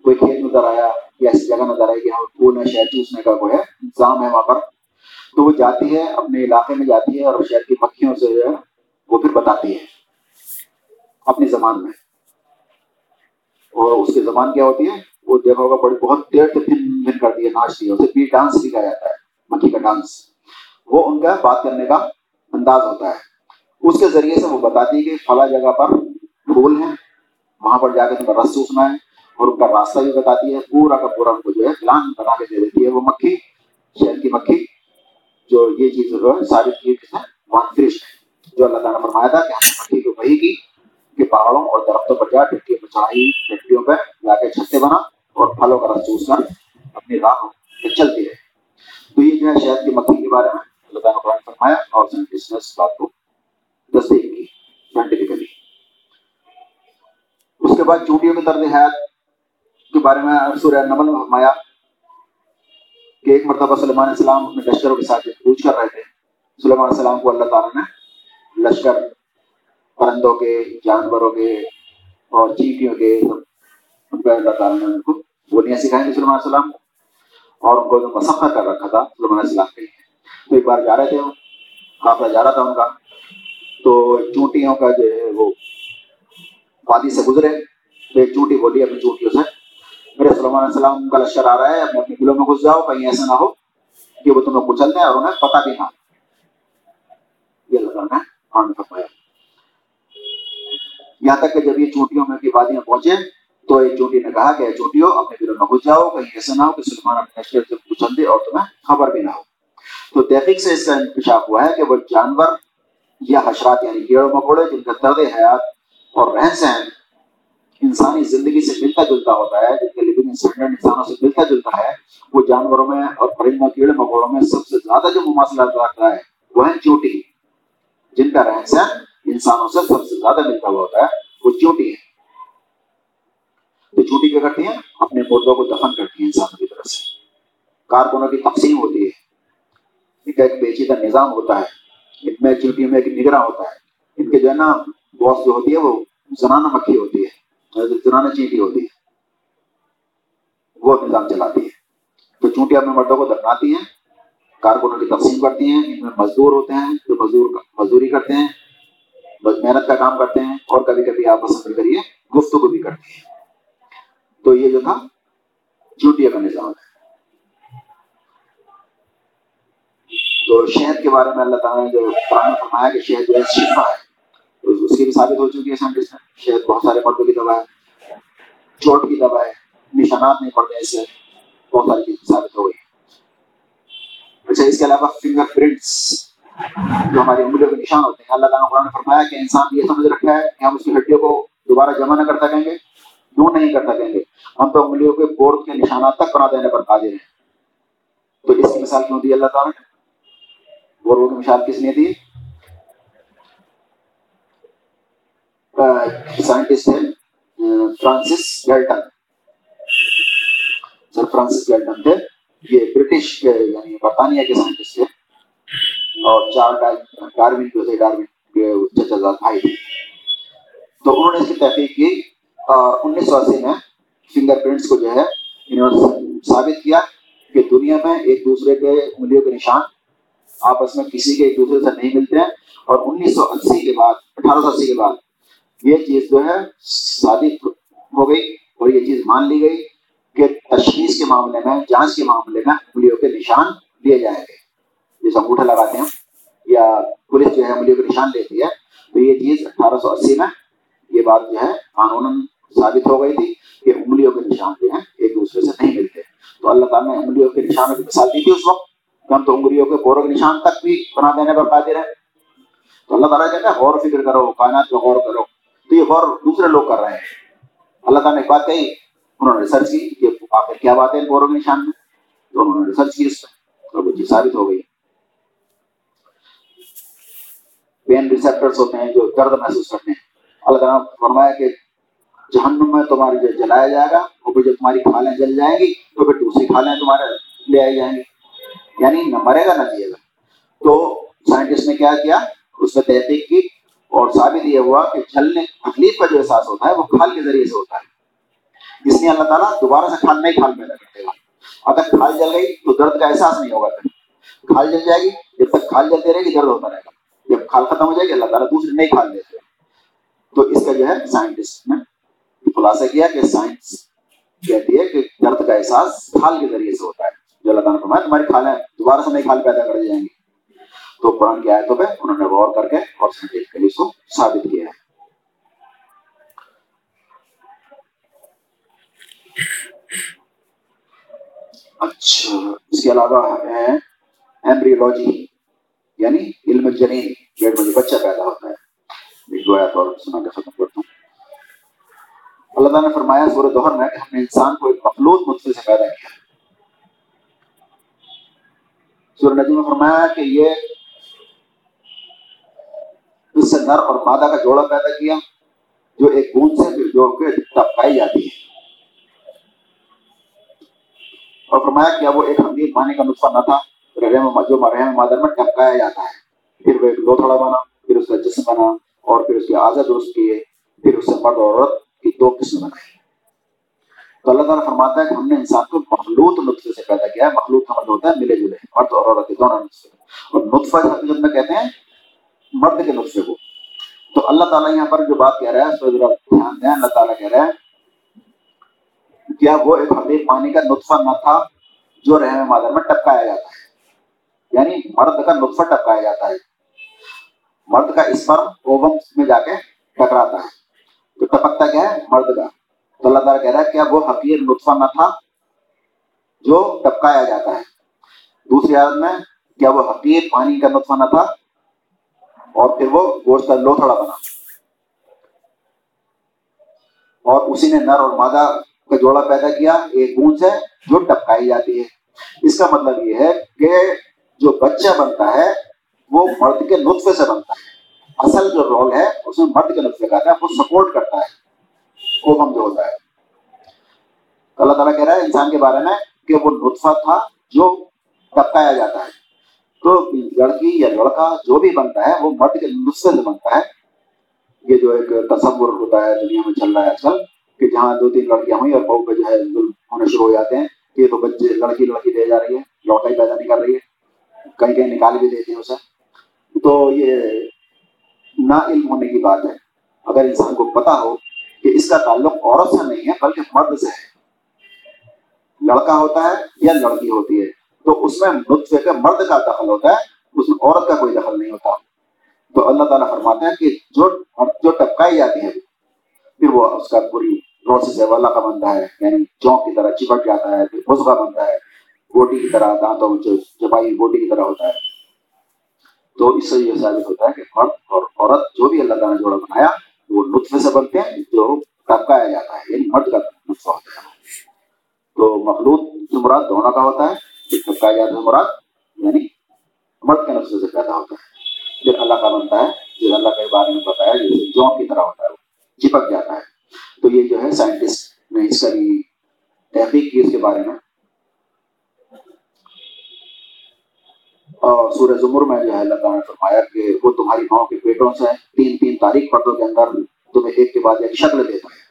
کوئی کھیت نظر آیا یا ایسی جگہ نظر آئی کہ ہاں پھول ہے شہد چوسنے کا کوئی ہے انتظام ہے وہاں پر۔ تو وہ جاتی ہے، اپنے علاقے میں جاتی ہے اور شہد کی مکھیوں سے جو ہے، وہ پھر بتاتی ہے۔ اپنی زبان میں۔ اور اس کی زبان کیا ہوتی ہے؟ وہ دیکھا ہوگا، بڑی بہت دیر سے پھن پھن کر دیا ناچ دیا اسے بی ڈانس بھی کہا جاتا ہے، مکھی کا ڈانس۔ وہ ان کا بات کرنے کا انداز ہوتا ہے۔ اس کے ذریعے سے وہ بتاتی ہے کہ فلاں جگہ پر پھول ہیں، وہاں پر جا کے تمہیں رس چوسنا ہے اور ان کا راستہ بھی بتاتی ہے۔ پورا کا پورا ان کو جو ہے پلان بنا کے دے دیتی ہے وہ مکھی شہر کی مکھی، جو یہ چیز جو ہے ثابت کی ہے وہاں فرش جو اللہ تعالیٰ نے فرمایا تھا کہ ہم نے مکھی کو وہی کی کہ پہاڑوں اور درختوں پر جا ٹٹیوں پہ چڑھائی ٹٹیوں پہ جا کے چھتے بنا اور پھلوں کا رس چوس کر اپنی راہ پہ چلتی رہے۔ تو یہ جو ہے شہد کی مکھی کے بارے میں اللہ تعالیٰ نے قرآن فرمایا اور سائنٹسٹ نے اس بات کو تصدیق کی سائنٹیفکلی اس کے بعد چونٹیوں کے طرز حیات کے بارے میں سورہ نمل میں فرمایا کہ ایک مرتبہ سلمان علیہ السلام اپنے لشکروں کے ساتھ پوچھ کر رہے تھے سلمان علیہ السلام کو اللہ تعالیٰ نے لشکر پرندوں کے جانوروں کے اور چیٹیوں کے ان پہ اللہ تعالیٰ نے ان کو بولیاں سکھائیں گے سلمان علیہ السلام کو اور ان کو جو مسخر کر رکھا تھا سلمان علیہ السلام کے لیے ایک بار جا رہے تھے قافلہ جا رہا تھا ان کا۔ تو چونٹیوں کا جو ہے وہ وادی سے گزرے۔ تو ایک چونٹی بولی اپنی چونٹیوں سے، میرے سلمان علیہ السلام کا لشکر آ رہا ہے، اپنے اپنے گلوں میں گھس جاؤ، کہیں ایسا نہ ہو کہ وہ تمہیں کچل دیں اور انہیں پتہ بھی نہ یہ اللہ نے قرآن میں فرمایا۔ یہاں تک کہ جب یہ چونٹیوں میں کی وادیاں پہنچے، تو ایک چونٹی نے کہا کہ چونٹیوں اپنے گلوں میں گھس جاؤ، کہیں ایسا نہ ہو کہ سلمان اپنے لشکر سے کچل دے اور تمہیں خبر بھی نہ ہو۔ تو تحقیق سے اس کا انکشاف ہوا ہے کہ وہ جانور یا حشرات یعنی کیڑ مکوڑے جن کا طرز حیات اور رہن سہن انسانی زندگی سے ملتا جلتا ہوتا ہے، جن کے لیونگ اسٹینڈرڈ انسانوں سے ملتا جلتا ہے، وہ جانوروں میں اور پرندوں، کیڑے، مکوڑوں میں سب سے زیادہ جو مماثلات رکھتا ہے، وہ ہے چوٹی۔ جن کا رہن سہن انسانوں سے سب سے زیادہ ملتا ہوا ہوتا ہے، وہ چوٹی ہے۔ تو چوٹی کیا کرتی ہیں؟ اپنے مردوں کو دفن کرتی ہیں انسانوں کی طرف سے۔ کارکنوں کی تقسیم ہوتی ہے۔ ان کا ایک پیچیدہ نظام ہوتا ہے ان میں چوٹیوں میں ایک نگراں ہوتا ہے، ان کے جو ہے نا باس جو ہوتی ہے وہ زنانہ مکھی ہوتی ہے زنانہ چینٹی ہوتی ہے، وہ نظام چلاتی ہے۔ تو چونٹیاں اپنے مردوں کو دفناتی ہیں، کارکنوں کی تقسیم کرتی ہیں، ان میں مزدور ہوتے ہیں، جو مزدور مزدوری کرتے ہیں، بس محنت کا کام کرتے ہیں، اور کبھی کبھی آپس میں کریے گفتگو بھی کرتی ہیں۔ تو یہ جو تھا چونٹیا کا نظام ہے۔ تو شہد کے بارے میں اللہ تعالیٰ نے جو قرآن فرمایا کہ شہد جو ہے شفا ہے۔ اس کی بھی ثابت ہو چکی ہے سائنٹسٹ میں شہد بہت سارے مردوں کی دوا ہے چوٹ کی دوا ہے، نشانات نہیں پڑتے اس سے بہت ساری چیزیں ثابت ہو گئی اچھا اس کے علاوہ فنگر پرنٹس جو ہماری انگلیوں کے نشان ہوتے ہیں۔ اللہ تعالیٰ قرآن نے فرمایا کہ انسان یہ سمجھ رکھا ہے کہ ہم اس کی ہڈیوں کو دوبارہ جمع نہ کر سکیں گے کیوں نہیں کر سکیں گے۔ ہم تو انگلیوں کے بورڈ کے نشانات تک بنا دینے پر قادر ہیں۔ تو اس کی مثال کیوں دی اللہ تعالیٰ نے؟ بورڈ کی مثال کس نے دی سائنٹسٹ ہے Francis Galton sir Francis Galton تھے یہ برٹش یعنی برطانیہ کے سائنٹسٹ تھے اور چار ڈاروین جو تھے ڈاروین کے چچا زاد بھائی تھے تو انہوں نے اس کی تحقیق کی. انیس سو اسی میں فنگر پرنٹس کو جو ہے انہوں نے ثابت کیا کہ دنیا میں ایک دوسرے کے انگلیوں کے نشان آپس میں کسی کے ایک دوسرے سے نہیں ملتے ہیں۔ اور انیس سو اسی کے بعد، اٹھارہ سو اسی کے بعد یہ چیز جو ہے ثابت ہو گئی اور یہ چیز مان لی گئی کہ تشخیص کے معاملے میں، جانچ کے معاملے میں انگلیوں کے نشان لیے جائیں گے۔ جیسے انگوٹھا لگاتے ہیں۔ یا پولیس جو ہے انگلیوں کے نشان لیتی ہے۔ تو یہ چیز اٹھارہ سو اسی میں یہ بات جو ہے قانون ثابت ہو گئی تھی کہ انگلیوں کے نشان جو ہیں ایک دوسرے سے نہیں ملتے۔ تو اللہ تعالیٰ نے انگلیوں کے نشانوں کی مثال دی تھی اس وقت۔ ہم تو انگلیوں کے غور کے نشان تک بھی بنا دینے پر قادر ہیں۔ تو اللہ تعالیٰ کہتا ہے غور فکر کرو، کائنات پہ غور کرو۔ تو یہ غور دوسرے لوگ کر رہے ہیں۔ اللہ تعالیٰ نے ایک بات کہی، انہوں نے ریسرچ کی کہ آخر کیا بات ہے غور کے نشان میں؟ تو انہوں نے ریسرچ کی اس پہ تو وہ چیز ثابت ہو گئی۔ پین ریسپٹرس ہوتے ہیں جو درد محسوس کرتے ہیں۔ اللہ تعالیٰ نے فرمایا کہ جہنم میں تمہاری جو جلایا جائے گا اور پھر جب تمہاری کھالیں جل جائیں گی تو پھر دوسری کھالیں تمہارے لے آئی جائیں گی۔ یعنی نہ مرے گا نہ جیے گا۔ تو سائنٹسٹ نے کیا کیا؟ اس پہ تحقیق کی اور ثابت یہ ہوا کہ جلنے تکلیف کا جو احساس ہوتا ہے وہ کھال کے ذریعے سے ہوتا ہے۔ اس لیے اللہ تعالیٰ دوبارہ سے کھال نہیں کھال پیدا کر دے گا اگر کھال جل گئی تو درد کا احساس نہیں ہوگا۔ پھر کھال جل جائے گی، جب تک کھال جلتے رہے گی درد ہوتا رہے گا۔ جب کھال ختم ہو جائے گی اللہ تعالیٰ دوسری نہیں کھال دیتے۔ تو اس کا جو ہے سائنٹسٹ نے خلاصہ کیا کہ سائنس کہتی ہے کہ درد کا احساس کھال کے ذریعے سے ہوتا ہے۔ جو اللہ تعالیٰ فرمایا، تمہاری کھالیں دوبارہ سے نئی کھال پیدا کر دی جائیں گی۔ تو قرآن کی آیتوں پہ انہوں نے غور کر کے اور کے لیے اس کو ثابت کیا ہے اچھا اس کے علاوہ ہے ایمبریولوجی یعنی علم جنین پیٹ میں جو بچہ پیدا ہوتا ہے۔ ایک دو آیات اور سنا کے ختم کرتا ہوں۔ اللہ تعالیٰ نے فرمایا سورہ دوہر میں کہ ہم نے انسان کو ایک مخلوط نطفے سے پیدا کیا۔ سورہ نجم میں فرمایا کہ یہ اس سے نر اور مادہ کا جوڑا پیدا کیا، جو ایک گوند سے جو کہ ٹپکائی جاتی ہے۔ اور فرمایا کیا وہ ایک حمید پانی کا نسخہ نہ تھا جو رحم مادر میں ٹپکایا جاتا ہے۔ پھر وہ ایک لوتھڑا بنا، پھر اس کا جسم بنا اور پھر اس کے آزاد درست کیے پھر اس سے مرد اور عورت کی دو قسم بنائی تو اللہ تعالیٰ فرماتا ہے کہ ہم نے انسان کو مخلوط نطفے سے پیدا کیا ہے، مخلوط کا مطلب ہوتا ہے ملے جلے، مرد اور عورت کے دونوں نطفے۔ اور نطفہ حقیقت میں کہتے ہیں، مرد کے نطفے کو۔ تو اللہ تعالیٰ یہاں پر جو بات کہہ رہا ہے، اس پہ ذرا دھیان دیں، اللہ تعالیٰ کہہ رہا ہے کیا وہ ایک حقیق پانی کا نطفہ نہ تھا جو رحم مادر میں ٹپکایا جاتا ہے؟ یعنی مرد کا نطفہ ٹپکایا جاتا ہے۔ مرد کا اس پر اوبم میں جا کے ٹکراتا ہے۔ تو ٹپکتا کیا ہے؟ مرد کا۔ تو اللہ تعالیٰ کہہ رہا ہے کیا وہ حقیر نطفہ نہ تھا جو ٹپکایا جاتا ہے۔ دوسری عادت میں کیا وہ حقیر پانی کا نطفہ نہ تھا اور پھر وہ گوشت کا لوتھڑا بنا۔ اور اسی نے نر اور مادہ کا جوڑا پیدا کیا، ایک گونج ہے جو ٹپکائی جاتی ہے۔ اس کا مطلب یہ ہے کہ جو بچہ بنتا ہے، وہ مرد کے نطفے سے بنتا ہے۔ اصل جو رول ہے، اس میں مرد کے نطفے کا ہے، وہ سپورٹ کرتا ہے۔ اوبم جو ہوتا ہے۔ اللہ تعالیٰ کہہ رہا ہے انسان کے بارے میں کہ وہ نطفہ تھا جو ٹپکایا جاتا ہے۔ تو لڑکی یا لڑکا جو بھی بنتا ہے، وہ مرد کے نسخے سے بنتا ہے۔ یہ جو ایک تصور ہوتا ہے دنیا میں چل رہا ہے آج کل کہ جہاں دو تین لڑکیاں ہوئی اور بہو پہ جو ہے ہونے شروع ہو جاتے ہیں، کہ یہ تو بچے لڑکی لڑکی دے جا رہی ہے لڑکا ہی پیدا نہیں کر رہی ہے، کہیں کہیں نکال بھی دیتے ہیں اسے۔ تو یہ نا علم ہونے کی بات ہے۔ اگر انسان کو پتا ہو کہ اس کا تعلق عورت سے نہیں ہے، بلکہ مرد سے ہے۔ لڑکا ہوتا ہے یا لڑکی ہوتی ہے۔ تو اس میں نطفے کے مرد کا دخل ہوتا ہے، اس میں عورت کا کوئی دخل نہیں ہوتا۔ تو اللہ تعالیٰ فرماتے ہیں کہ جو جو ٹپکائی جاتی ہے، پھر وہ اس کا پوری پروسیس ہے۔ والا کا بنتا ہے یعنی چونک کی طرح چپٹ جاتا ہے، پھر بزگا بنتا ہے۔ بوٹی کی طرح دانتوں میں جو چپائی بوٹی کی طرح ہوتا ہے۔ تو اس سے یہ ثابت ہوتا ہے کہ مرد اور عورت جو بھی اللہ تعالیٰ نے جوڑا بنایا وہ نطفے سے بنتے ہیں جو ٹپکایا جاتا ہے یعنی مرد کا نطفہ ہوتا ہے تو مخلوط سے مراد دونوں کا ہوتا ہے ٹپکایا جاتا ہے مراد یعنی مرد کے نسخے سے پیدا ہوتا ہے پھر اللہ کا بنتا ہے جو اللہ کے بارے میں بتایا جیسے جون کی طرح ہوتا ہے وہ چپک جاتا ہے تو یہ جو ہے سائنٹسٹ نے اس کا بھی تحقیق کی اس کے بارے میں سورہ زمر میں جو ہے اللہ تعالیٰ نے فرمایا کہ وہ تمہاری ماؤں کے پیٹوں سے تین تین تاریخ پردوں کے اندر تمہیں ایک کے بعد ایک شکل دیتا ہے۔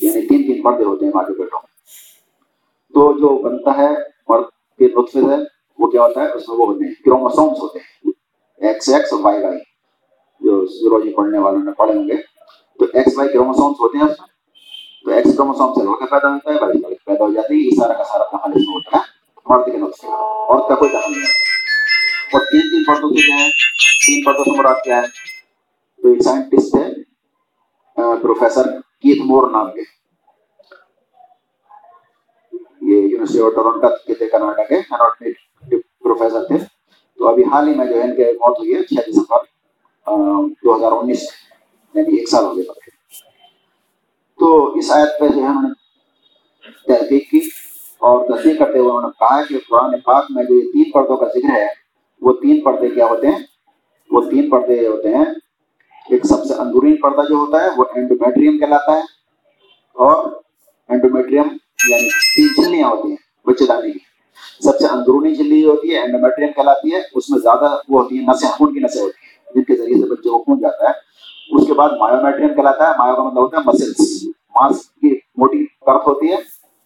یعنی تین تین پردے ہوتے ہیں ماں کے پیٹوں۔ تو جو بنتا ہے مرد کے نطفے سے، وہ کیا ہوتا ہے؟ اس میں وہ ہوتے ہیں کروموسومس ہوتے ہیں۔ ایکس ایکس اور وائی وائی جو زیولوجی پڑھنے والوں نے پڑھے ہوں گے۔ تو ایکس وائی کروموسومس ہوتے ہیں اس میں۔ تو ایکس کروموسوم سے لڑکا پیدا ہوتا ہے وائی لڑکی پیدا ہو جاتی ہے۔ یہ سارا کا سارا دخل اس میں ہوتا ہے مرد کے نسخے عورت کا کوئی دخل نہیں ہوتا۔ اور تین تین پردوں سے کیا ہے تین پردوں سے مراد کیا ہے؟ تو ایک سائنٹسٹ ہے پروفیسر کیت مور نام کے۔ یہ یونیورسٹی آف ٹورنٹو کے تھے، کرناٹک کے۔ اناٹمی پروفیسر تھے۔ تو ابھی حال ہی میں جو ہے، ان کے موت ہوئی ہے چھ دسمبر دو ہزار انیس یعنی ایک سال ہو گیا تو اس آیت پہ جو ہے، انہوں نے تحقیق کی اور تصدیق کرتے ہوئے انہوں نے کہا کہ قرآن پاک میں جو یہ تین پردوں کا ذکر ہے وہ تین پردے کیا ہوتے ہیں؟ وہ تین پردے ہوتے ہیں۔ ایک سب سے اندرونی پردہ جو ہوتا ہے، وہ اینڈومیٹریم کہلاتا ہے اور اینڈومیٹریم یعنی تین جھلیاں ہوتی ہیں، بچے دانے کی۔ سب سے اندرونی جھلی ہوتی ہے اینڈومیٹریم کہلاتی ہے۔ اس میں زیادہ وہ ہوتی ہے نسیں، خون کی نسیں ہوتی ہیں، جن کے ذریعے سے بچے کو خون جاتا ہے۔ اس کے بعد مایومیٹریم کہلاتا ہے۔ مایو کا مطلب ہوتا ہے مسلس ماس کی موٹی پرت ہوتی ہے،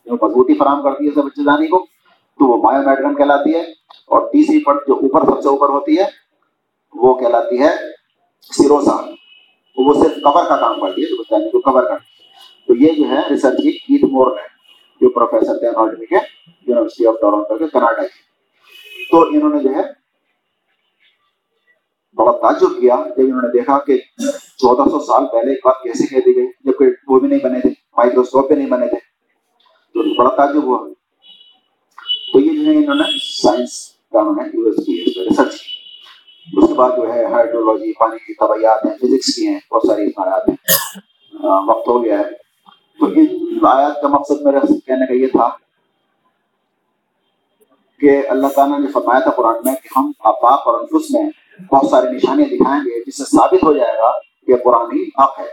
جو مضبوطی فراہم کرتی ہے بچے دانی کو۔ تو وہ مایومیٹریم کہلاتی ہے اور تیسری پرت جو اوپر سب سے اوپر ہوتی ہے، وہ کہلاتی ہے سیروسا وہ صرف کور کا کام کرتی ہے یعنی جو کو کور کرتی ہے۔ تو یہ جو ہے ریسرچ کی گیت مور ہے جو پروفیسر تھے اناٹمی کے یونیورسٹی آف ٹورنٹو کے کناڈا کے۔ تو انہوں نے جو ہے بڑا تعجب کیا، جب انہوں نے دیکھا کہ چودہ سو سال پہلے ایک بات کیسے کہہ دی گئی، جبکہ وہ بھی نہیں بنے تھے، مائکروسکوپ بھی نہیں بنے تھے۔ تو بڑا تعجب ہوا۔ تو یہ جو ہے انہوں نے سائنس کا انہوں نے یوز کی ریسرچ کی اس کے بعد جو ہے ہائیڈرولوجی پانی کی طبیعت ہیں فزکس کی ہیں، بہت ساری آیات ہیں۔ وقت ہو گیا ہے۔ تو ان آیات کا مقصد میرا کہنے کا یہ تھا کہ اللہ تعالیٰ نے فرمایا تھا قرآن میں کہ ہم آپاک اور انفس میں بہت ساری نشانیاں دکھائیں گے، جس سے ثابت ہو جائے گا کہ قرآن ہی حق ہے۔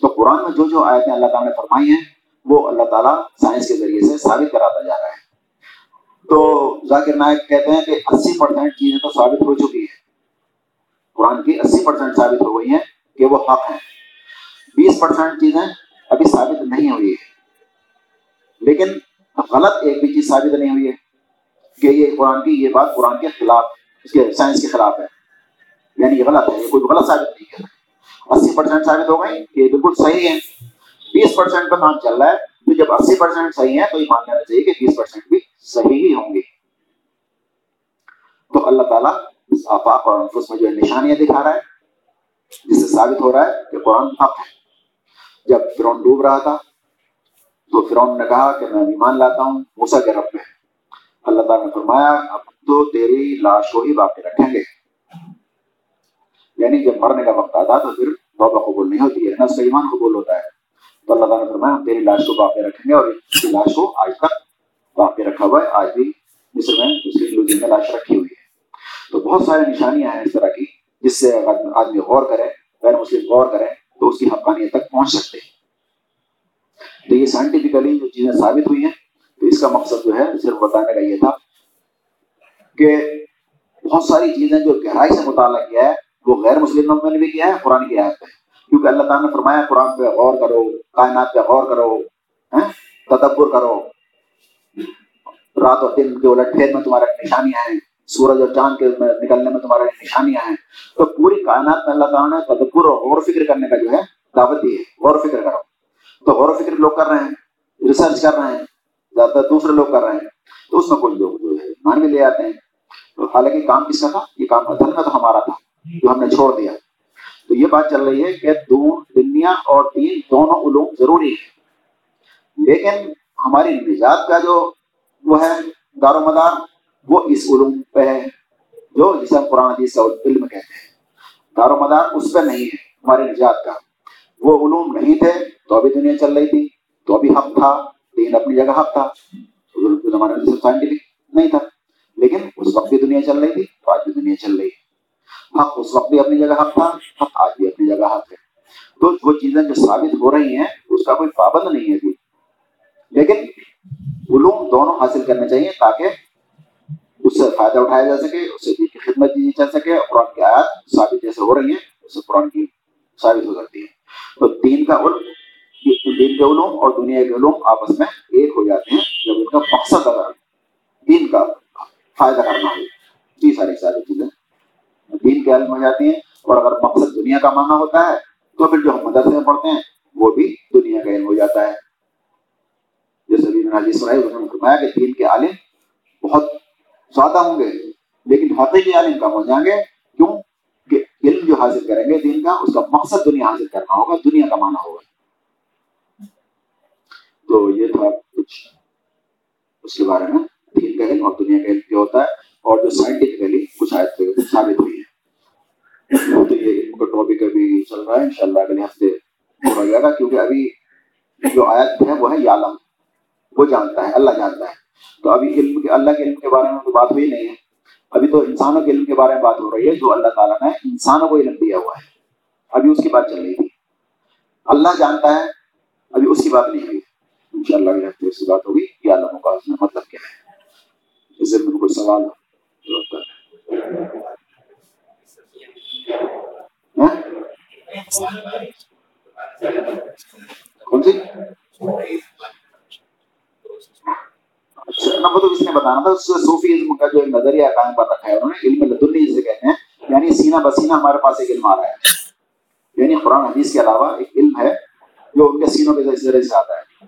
تو قرآن میں جو جو آیتیں اللہ تعالیٰ نے فرمائی ہیں، وہ اللہ تعالیٰ سائنس کے ذریعے سے ثابت کراتا جا رہا ہے۔ تو ذاکر نائک کہتے ہیں کہ اسی پرسینٹ چیزیں تو ثابت ہو چکی ہیں۔ قرآن کی اسی پرسینٹ ثابت ہو گئی ہیں کہ وہ حق ہیں۔ بیس پرسینٹ چیزیں ابھی ثابت نہیں ہوئی ہے لیکن غلط ایک بھی چیز ثابت نہیں ہوئی ہے کہ یہ قرآن کی یہ بات قرآن کے خلاف اس کے سائنس کے خلاف ہے۔ یعنی یہ غلط ہے، یہ کوئی غلط ثابت نہیں کر اسی پرسینٹ ثابت ہو گئی کہ یہ بالکل صحیح ہے۔ بیس پرسینٹ پر کام چل رہا ہے، تو جب اسی پرسینٹ صحیح ہے تو یہ مان لینا چاہیے کہ بیس پرسینٹ بھی صحیح ہی ہوں گے۔ تو اللہ تعالیٰ اس آفاق اور انفس میں جو نشانیاں دکھا رہا ہے، جس سے ثابت ہو رہا ہے کہ قرآن حق ہے۔ جب فرون ڈوب رہا تھا، تو فرون نے کہا کہ میں ایمان لاتا ہوں موسا کے رب میں۔ اللہ تعالیٰ نے فرمایا، اب تو تیری لاش کو ہی باقی رکھیں گے۔ یعنی جب مرنے کا وقت آتا تو پھر توبہ قبول نہیں ہوتی ہے نہ اس کا ایمان قبول ہوتا ہے۔ تو اللہ تعالیٰ نے فرمایا، ہم تیری لاش کو باقی رکھیں گے اور اس کی لاش کو آج تک باقی رکھا ہوا ہے۔ آج بھی مصر میں اس کی لاش رکھی ہوئی ہے۔ تو بہت ساری نشانیاں ہیں اس طرح کی، جس سے آدمی غور کرے، غیر مسلم غور کرے، تو اس کی حقانیت تک پہنچ سکتے ہیں۔ تو یہ سائنٹیفکلی جو چیزیں ثابت ہوئی ہیں، تو اس کا مقصد جو ہے، صرف بتانے کا یہ تھا کہ بہت ساری چیزیں جو گہرائی سے مطالعہ کیا ہے، وہ غیر مسلموں نے بھی کیا ہے، قرآن کی آیت پہ۔ کیونکہ اللہ تعالیٰ نے فرمایا، قرآن پہ غور کرو، کائنات پہ غور کرو ہاں، تدبر کرو۔ رات اور دن کے الٹ پھیر میں تمہارا نشانیاں ہیں، سورج اور چاند کے نکلنے میں تمہارا نشانیاں ہیں۔ تو پوری کائنات میں اللہ تعالیٰ نے تدبر اور غور و فکر کرنے کا جو ہے دعوت دی ہے۔ غور و فکر کرو۔ تو غور و فکر لوگ کر رہے ہیں ریسرچ کر رہے ہیں، زیادہ تر دوسرے لوگ کر رہے ہیں۔ تو اس میں کچھ لوگ جو ہے مان بھی لے آتے ہیں۔ تو حالانکہ کام کس کا تھا؟ یہ کام ادھر میں تو ہمارا تھا، جو ہم نے چھوڑ دیا۔ تو یہ بات چل رہی ہے کہ دنیا اور دین دونوں علوم ضروری ہے لیکن ہماری نجات کا جو وہ ہے، دار و مدار، وہ اس علوم پہ ہے، جو جسے ہم قرآن حدیث علم کہتے ہیں۔ دار و مدار اس پہ نہیں ہے ہمارے نجات کا۔ وہ علوم نہیں تھے، تو ابھی دنیا چل رہی تھی، تو ابھی حق تھا دین اپنی جگہ حق تھا۔ زمانے میں سائنٹیفک نہیں تھا۔ لیکن اس وقت بھی دنیا چل رہی تھی، تو آج بھی دنیا چل رہی ہے۔ حق اس وقت بھی اپنی جگہ حق تھا، حق آج بھی اپنی جگہ حق ہے۔ تو وہ چیزیں جو ثابت ہو رہی ہیں، اس کا کوئی پابند نہیں ہے۔ لیکن علوم دونوں حاصل کرنے چاہیے تاکہ اس سے فائدہ اٹھایا جا سکے، اس سے دین کی خدمت دی جا سکے اور قرآن کی آیات ثابت جیسے ہو رہی ہیں، اس سے قرآن کی ثابت ہو سکتی ہے تو دین کا علم، دین کے علوم اور دنیا کے علوم آپس میں ایک ہو جاتے ہیں، جب ان کا مقصد اگر دین کا فائدہ کرنا ہو۔ یہ ساری ساری چیزیں دین کے علم ہو جاتی ہیں اور اگر مقصد دنیا کا ماننا ہوتا ہے، تو پھر جو ہم مدرسے میں پڑھتے ہیں، وہ بھی دنیا کا علم ہو جاتا ہے۔ جیسے بھی نے فرمایا کہ دین کے عالم بہت زیادہ ہوں گے، لیکن حقیقی عالم کم ہو جائیں گے۔ کیوں؟ کہ علم جو حاصل کریں گے دین کا، اس کا مقصد دنیا حاصل کرنا ہوگا، دنیا کمانا ہوگا۔ تو یہ تھا کچھ اس کے بارے میں۔ دین کا علم اور دنیا کا علم کیا ہوتا ہے، اور جو سائنٹیفکلی کچھ آیت ثابت ہوئی ہے۔ تو یہ علم کا ٹاپک ابھی چل رہا ہے ان شاء اللہ اگلے ہفتے ہو جائے گا، کیونکہ ابھی جو آیت ہے وہ ہے یالم وہ جانتا ہے، اللہ جانتا ہے۔ تو ابھی علم کے، اللہ کے علم کے بارے میں تو بات ہوئی نہیں ہے۔ ابھی تو انسانوں کے علم کے بارے میں بات ہو رہی ہے، جو اللہ تعالیٰ نے انسانوں کو علم دیا ہوا ہے۔ ابھی اس کی بات چل رہی تھی۔ اللہ جانتا ہے، ابھی اس کی بات نہیں ہوئی۔ ان شاء اللہ ہفتے اس کی بات ہوگی کہ اللہ کا اس میں مطلب کیا ہے؟ اس سے کوئی سوال ہاں؟ کون سی؟ نمبر تو کس نے بتانا تھا؟ صوفیزم کا جو نظریہ قائم پر رکھا ہے، انہوں نے علم لدنی جسے کہتے ہیں یعنی سینہ بسینہ ہمارے پاس ایک علم آ رہا ہے۔ یعنی قرآن حدیث کے علاوہ ایک علم ہے جو ان کے سینوں کے ذریعے سے آتا ہے۔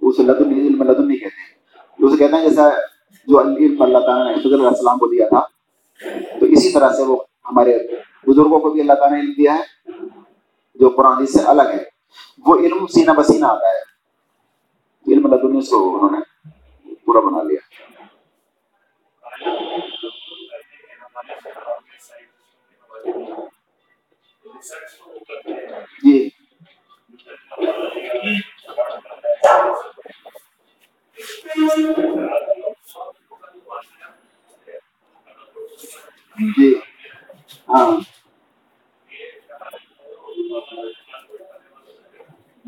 اسے لدن علم لدن نہیں کہتے ہیں۔ اسے کہتے ہیں جیسا جو علم اللہ تعالیٰ نے حضرت علیہ السلام کو دیا تھا۔ تو اسی طرح سے وہ ہمارے بزرگوں کو بھی اللہ تعالیٰ نے علم دیا ہے، جو قرآن سے الگ ہے۔ وہ علم سینہ بسینہ آتا ہے۔ علم لدنی اس کو انہوں نے پورا بنا لیا جی جی ہاں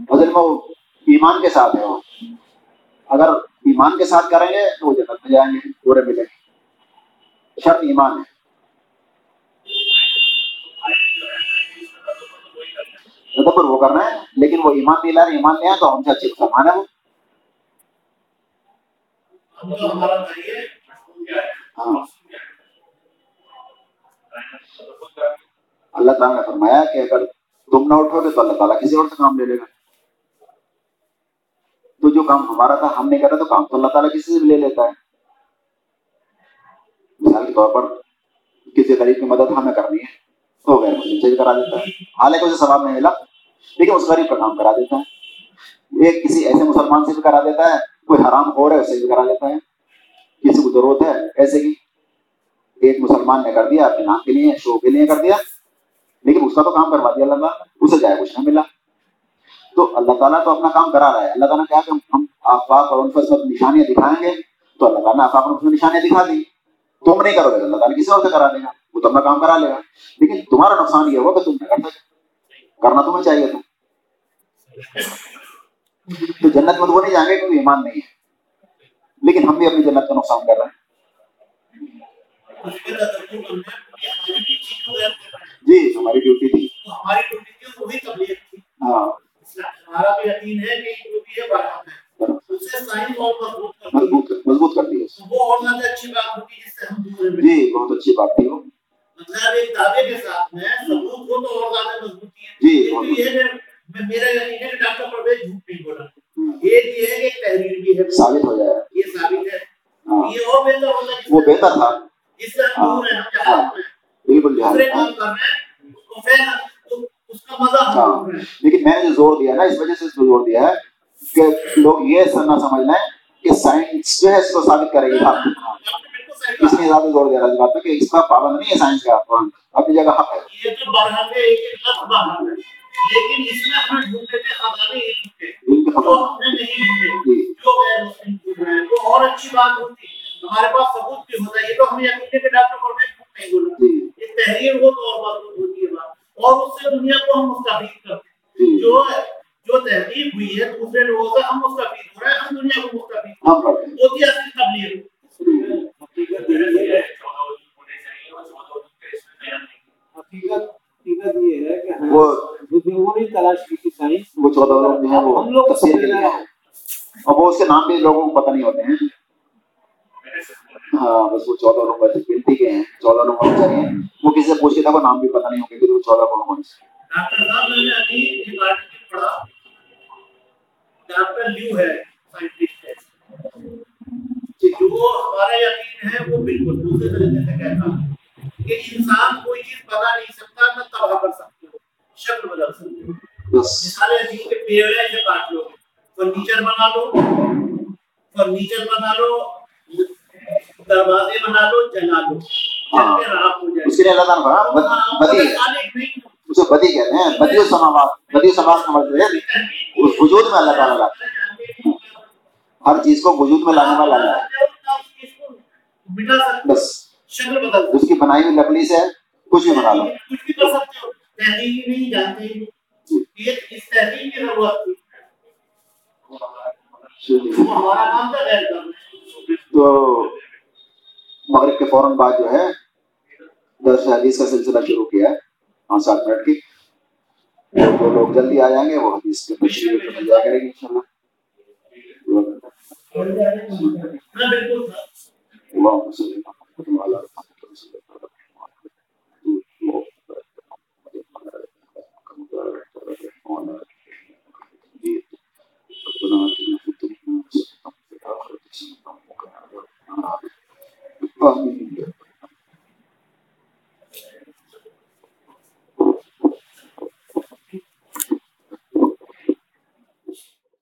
اصل ایمان کے ساتھ ہے وہ اگر ایمان کے ساتھ کریں گے تو وہ جنت میں جائیں گے پورے ملیں گے۔ شرط ایمان ہے۔ تدبر وہ کرنا ہے، لیکن وہ ایمان نہیں لا رہے، ایمان لے آئے تو ہم سے اچھے مسلمان ہے وہ ہاں۔ اللہ تعالیٰ نے فرمایا کہ اگر تم نہ اٹھو گے تو اللہ تعالیٰ کسی اور سے کام لے لے گا۔ تو جو کام ہمارا تھا، ہم نے کرا تو کام تو اللہ تعالیٰ کسی سے بھی لے لیتا ہے۔ مثال کے طور پر کسی غریب کی مدد ہمیں کرنی ہے، تو غیر مسلم سے بھی کرا دیتا ہے۔ حالانکہ اسے ثواب نہیں ملا، لیکن اس غریب کا کام کرا دیتا ہے۔ ایک کسی ایسے مسلمان سے بھی کرا دیتا ہے، کوئی حرام ہو رہا ہے، اسے بھی کرا دیتا ہے۔ کسی کو ضرورت ہے ایسے کی۔ ایک مسلمان نے کر دیا، اپنے نام کے لیے، شو کے لیے کر دیا، لیکن اس کا تو کام کروا دیا اللہ تعالیٰ، اسے جائے کچھ نہ ملا۔ تو اللہ تعالیٰ تو اپنا کام کرا رہا ہے۔ اللہ تعالیٰ کہا کہ ہم آفاق اور ان پر نشانیاں دکھائیں گے۔ تو اللہ تعالیٰ نے آفاق اور ان نشانیاں دکھا دی۔ تم نہیں کرو گے۔ اللہ تعالیٰ کسی اور سے کرا دے گا۔ وہ تو اپنا کام کرا لے گا۔ لیکن تمہارا نقصان یہ ہوگا کہ تم نہیں کر سکتے کرنا تمہیں چاہیے تھا۔ تو جنت میں تو وہ نہیں جائیں گے کیونکہ ایمان نہیں ہے۔ لیکن ہم بھی اپنی جنت کا نقصان کر رہے ہیں۔ جی ہماری ڈیوٹی تھی۔ ہاں۔ مضبوط مضبوط کر دی جی بہت اچھی بات تھی وہ۔ جی ثابت ہو جائے۔ ہاں۔ وہ بہتر تھا۔ بالکل ہاں لیکن میں نے جو زور دیا نا اس وجہ سے زور دیا ہے کہ لوگ یہ نہ سمجھ لیں کہ سائنس جو ہے اس کو ثابت کرے گی۔ اس لیے زیادہ زور دیا رہا ہے کہ اس کا پابند نہیں ہے سائنس کا۔ اپنی جگہ حق ہے۔ لیکن اس میں ہم ڈھونڈتے تھے خزانے علم کے جو ہم نے نہیں ڈھونڈے جو غیر مسلم ڈھونڈ رہے ہیں تو اور اچھی بات ہوتی ہمارے پاس ثبوت بھی ہوتا ہے۔ یہ تو ہمیں یقین کے ڈاکٹر پر نہیں بولا یہ تحریر ہو تو اور بات ہوتی ہے بات۔ اور اس سے دنیا کو ہم مستفید کرتے ہیں۔ جو جو تحقیق ہوئی ہے دوسرے لوگوں سے ہم مستفید ہو رہے ہیں ہم دنیا کو مستفید ہوتی ہے اصلی تبلیغ حقیقت یہ ہے۔ کہ وہ بزرگوں نے تلاش کی تھی سائنس وہ چودہ لوگ جو ہیں وہ ہم لوگ تفسیر کے لیے ہیں۔ اور وہ اس کے نام بھی لوگوں کو پتہ نہیں ہوتے ہیں۔ ہاں بس وہ چودہ لوگ ویسے گنتی کے ہیں چودہ لوگ ہونے چاہیے سے پوچھے تھا وہ نام بھی پتہ نہیں ہوگا کہ چودہ لوگ کون سے ڈاکٹر صاحب میں نے ابھی ایک آرٹیکل پڑھا۔ ڈاکٹر لیو ہے سائنٹسٹ ہے۔ جو ہمارا یقین ہے وہ بالکل دوسرے طریقے سے کہتا ہے کہ انسان کوئی چیز بنا نہیں سکتا نہ تباہ کر سکتے ہو شکل بدل سکتے ہو مثال کے پیڑ ہے اسے کاٹ لو۔ فرنیچر بنا لو۔ فرنیچر بنا لو۔ دروازے بنا لو جلا لو۔ ہاں۔ اس کے لیے اللہ تعالیٰ نے بدی اسے بدی کہتے ہیں۔ بدی سماوات بدی سماوات کا مطلب ہے اس وجود میں اللہ تعالیٰ لاتا ہر چیز کو وجود میں لانے والا اللہ ہے۔ بس۔ اس کی بنائی ہوئی لکڑی سے کچھ بھی بنا لو۔ کچھ بھی کر سکتے ہو نہیں جانتے اس کی ضرورت تھی تو مغرب کے فوراً بعد جو ہے، درس حدیث کا سلسلہ شروع کیا ہے، پانچ سات منٹ کی۔ جو لوگ جلدی آ جائیں گے، وہ حدیث کے مشروع کریں گے انشاءاللہ۔ اللهم صل على ربنا آتنا في الدنيا حسنة وفي الآخرة حسنة وقنا عذاب النار باقی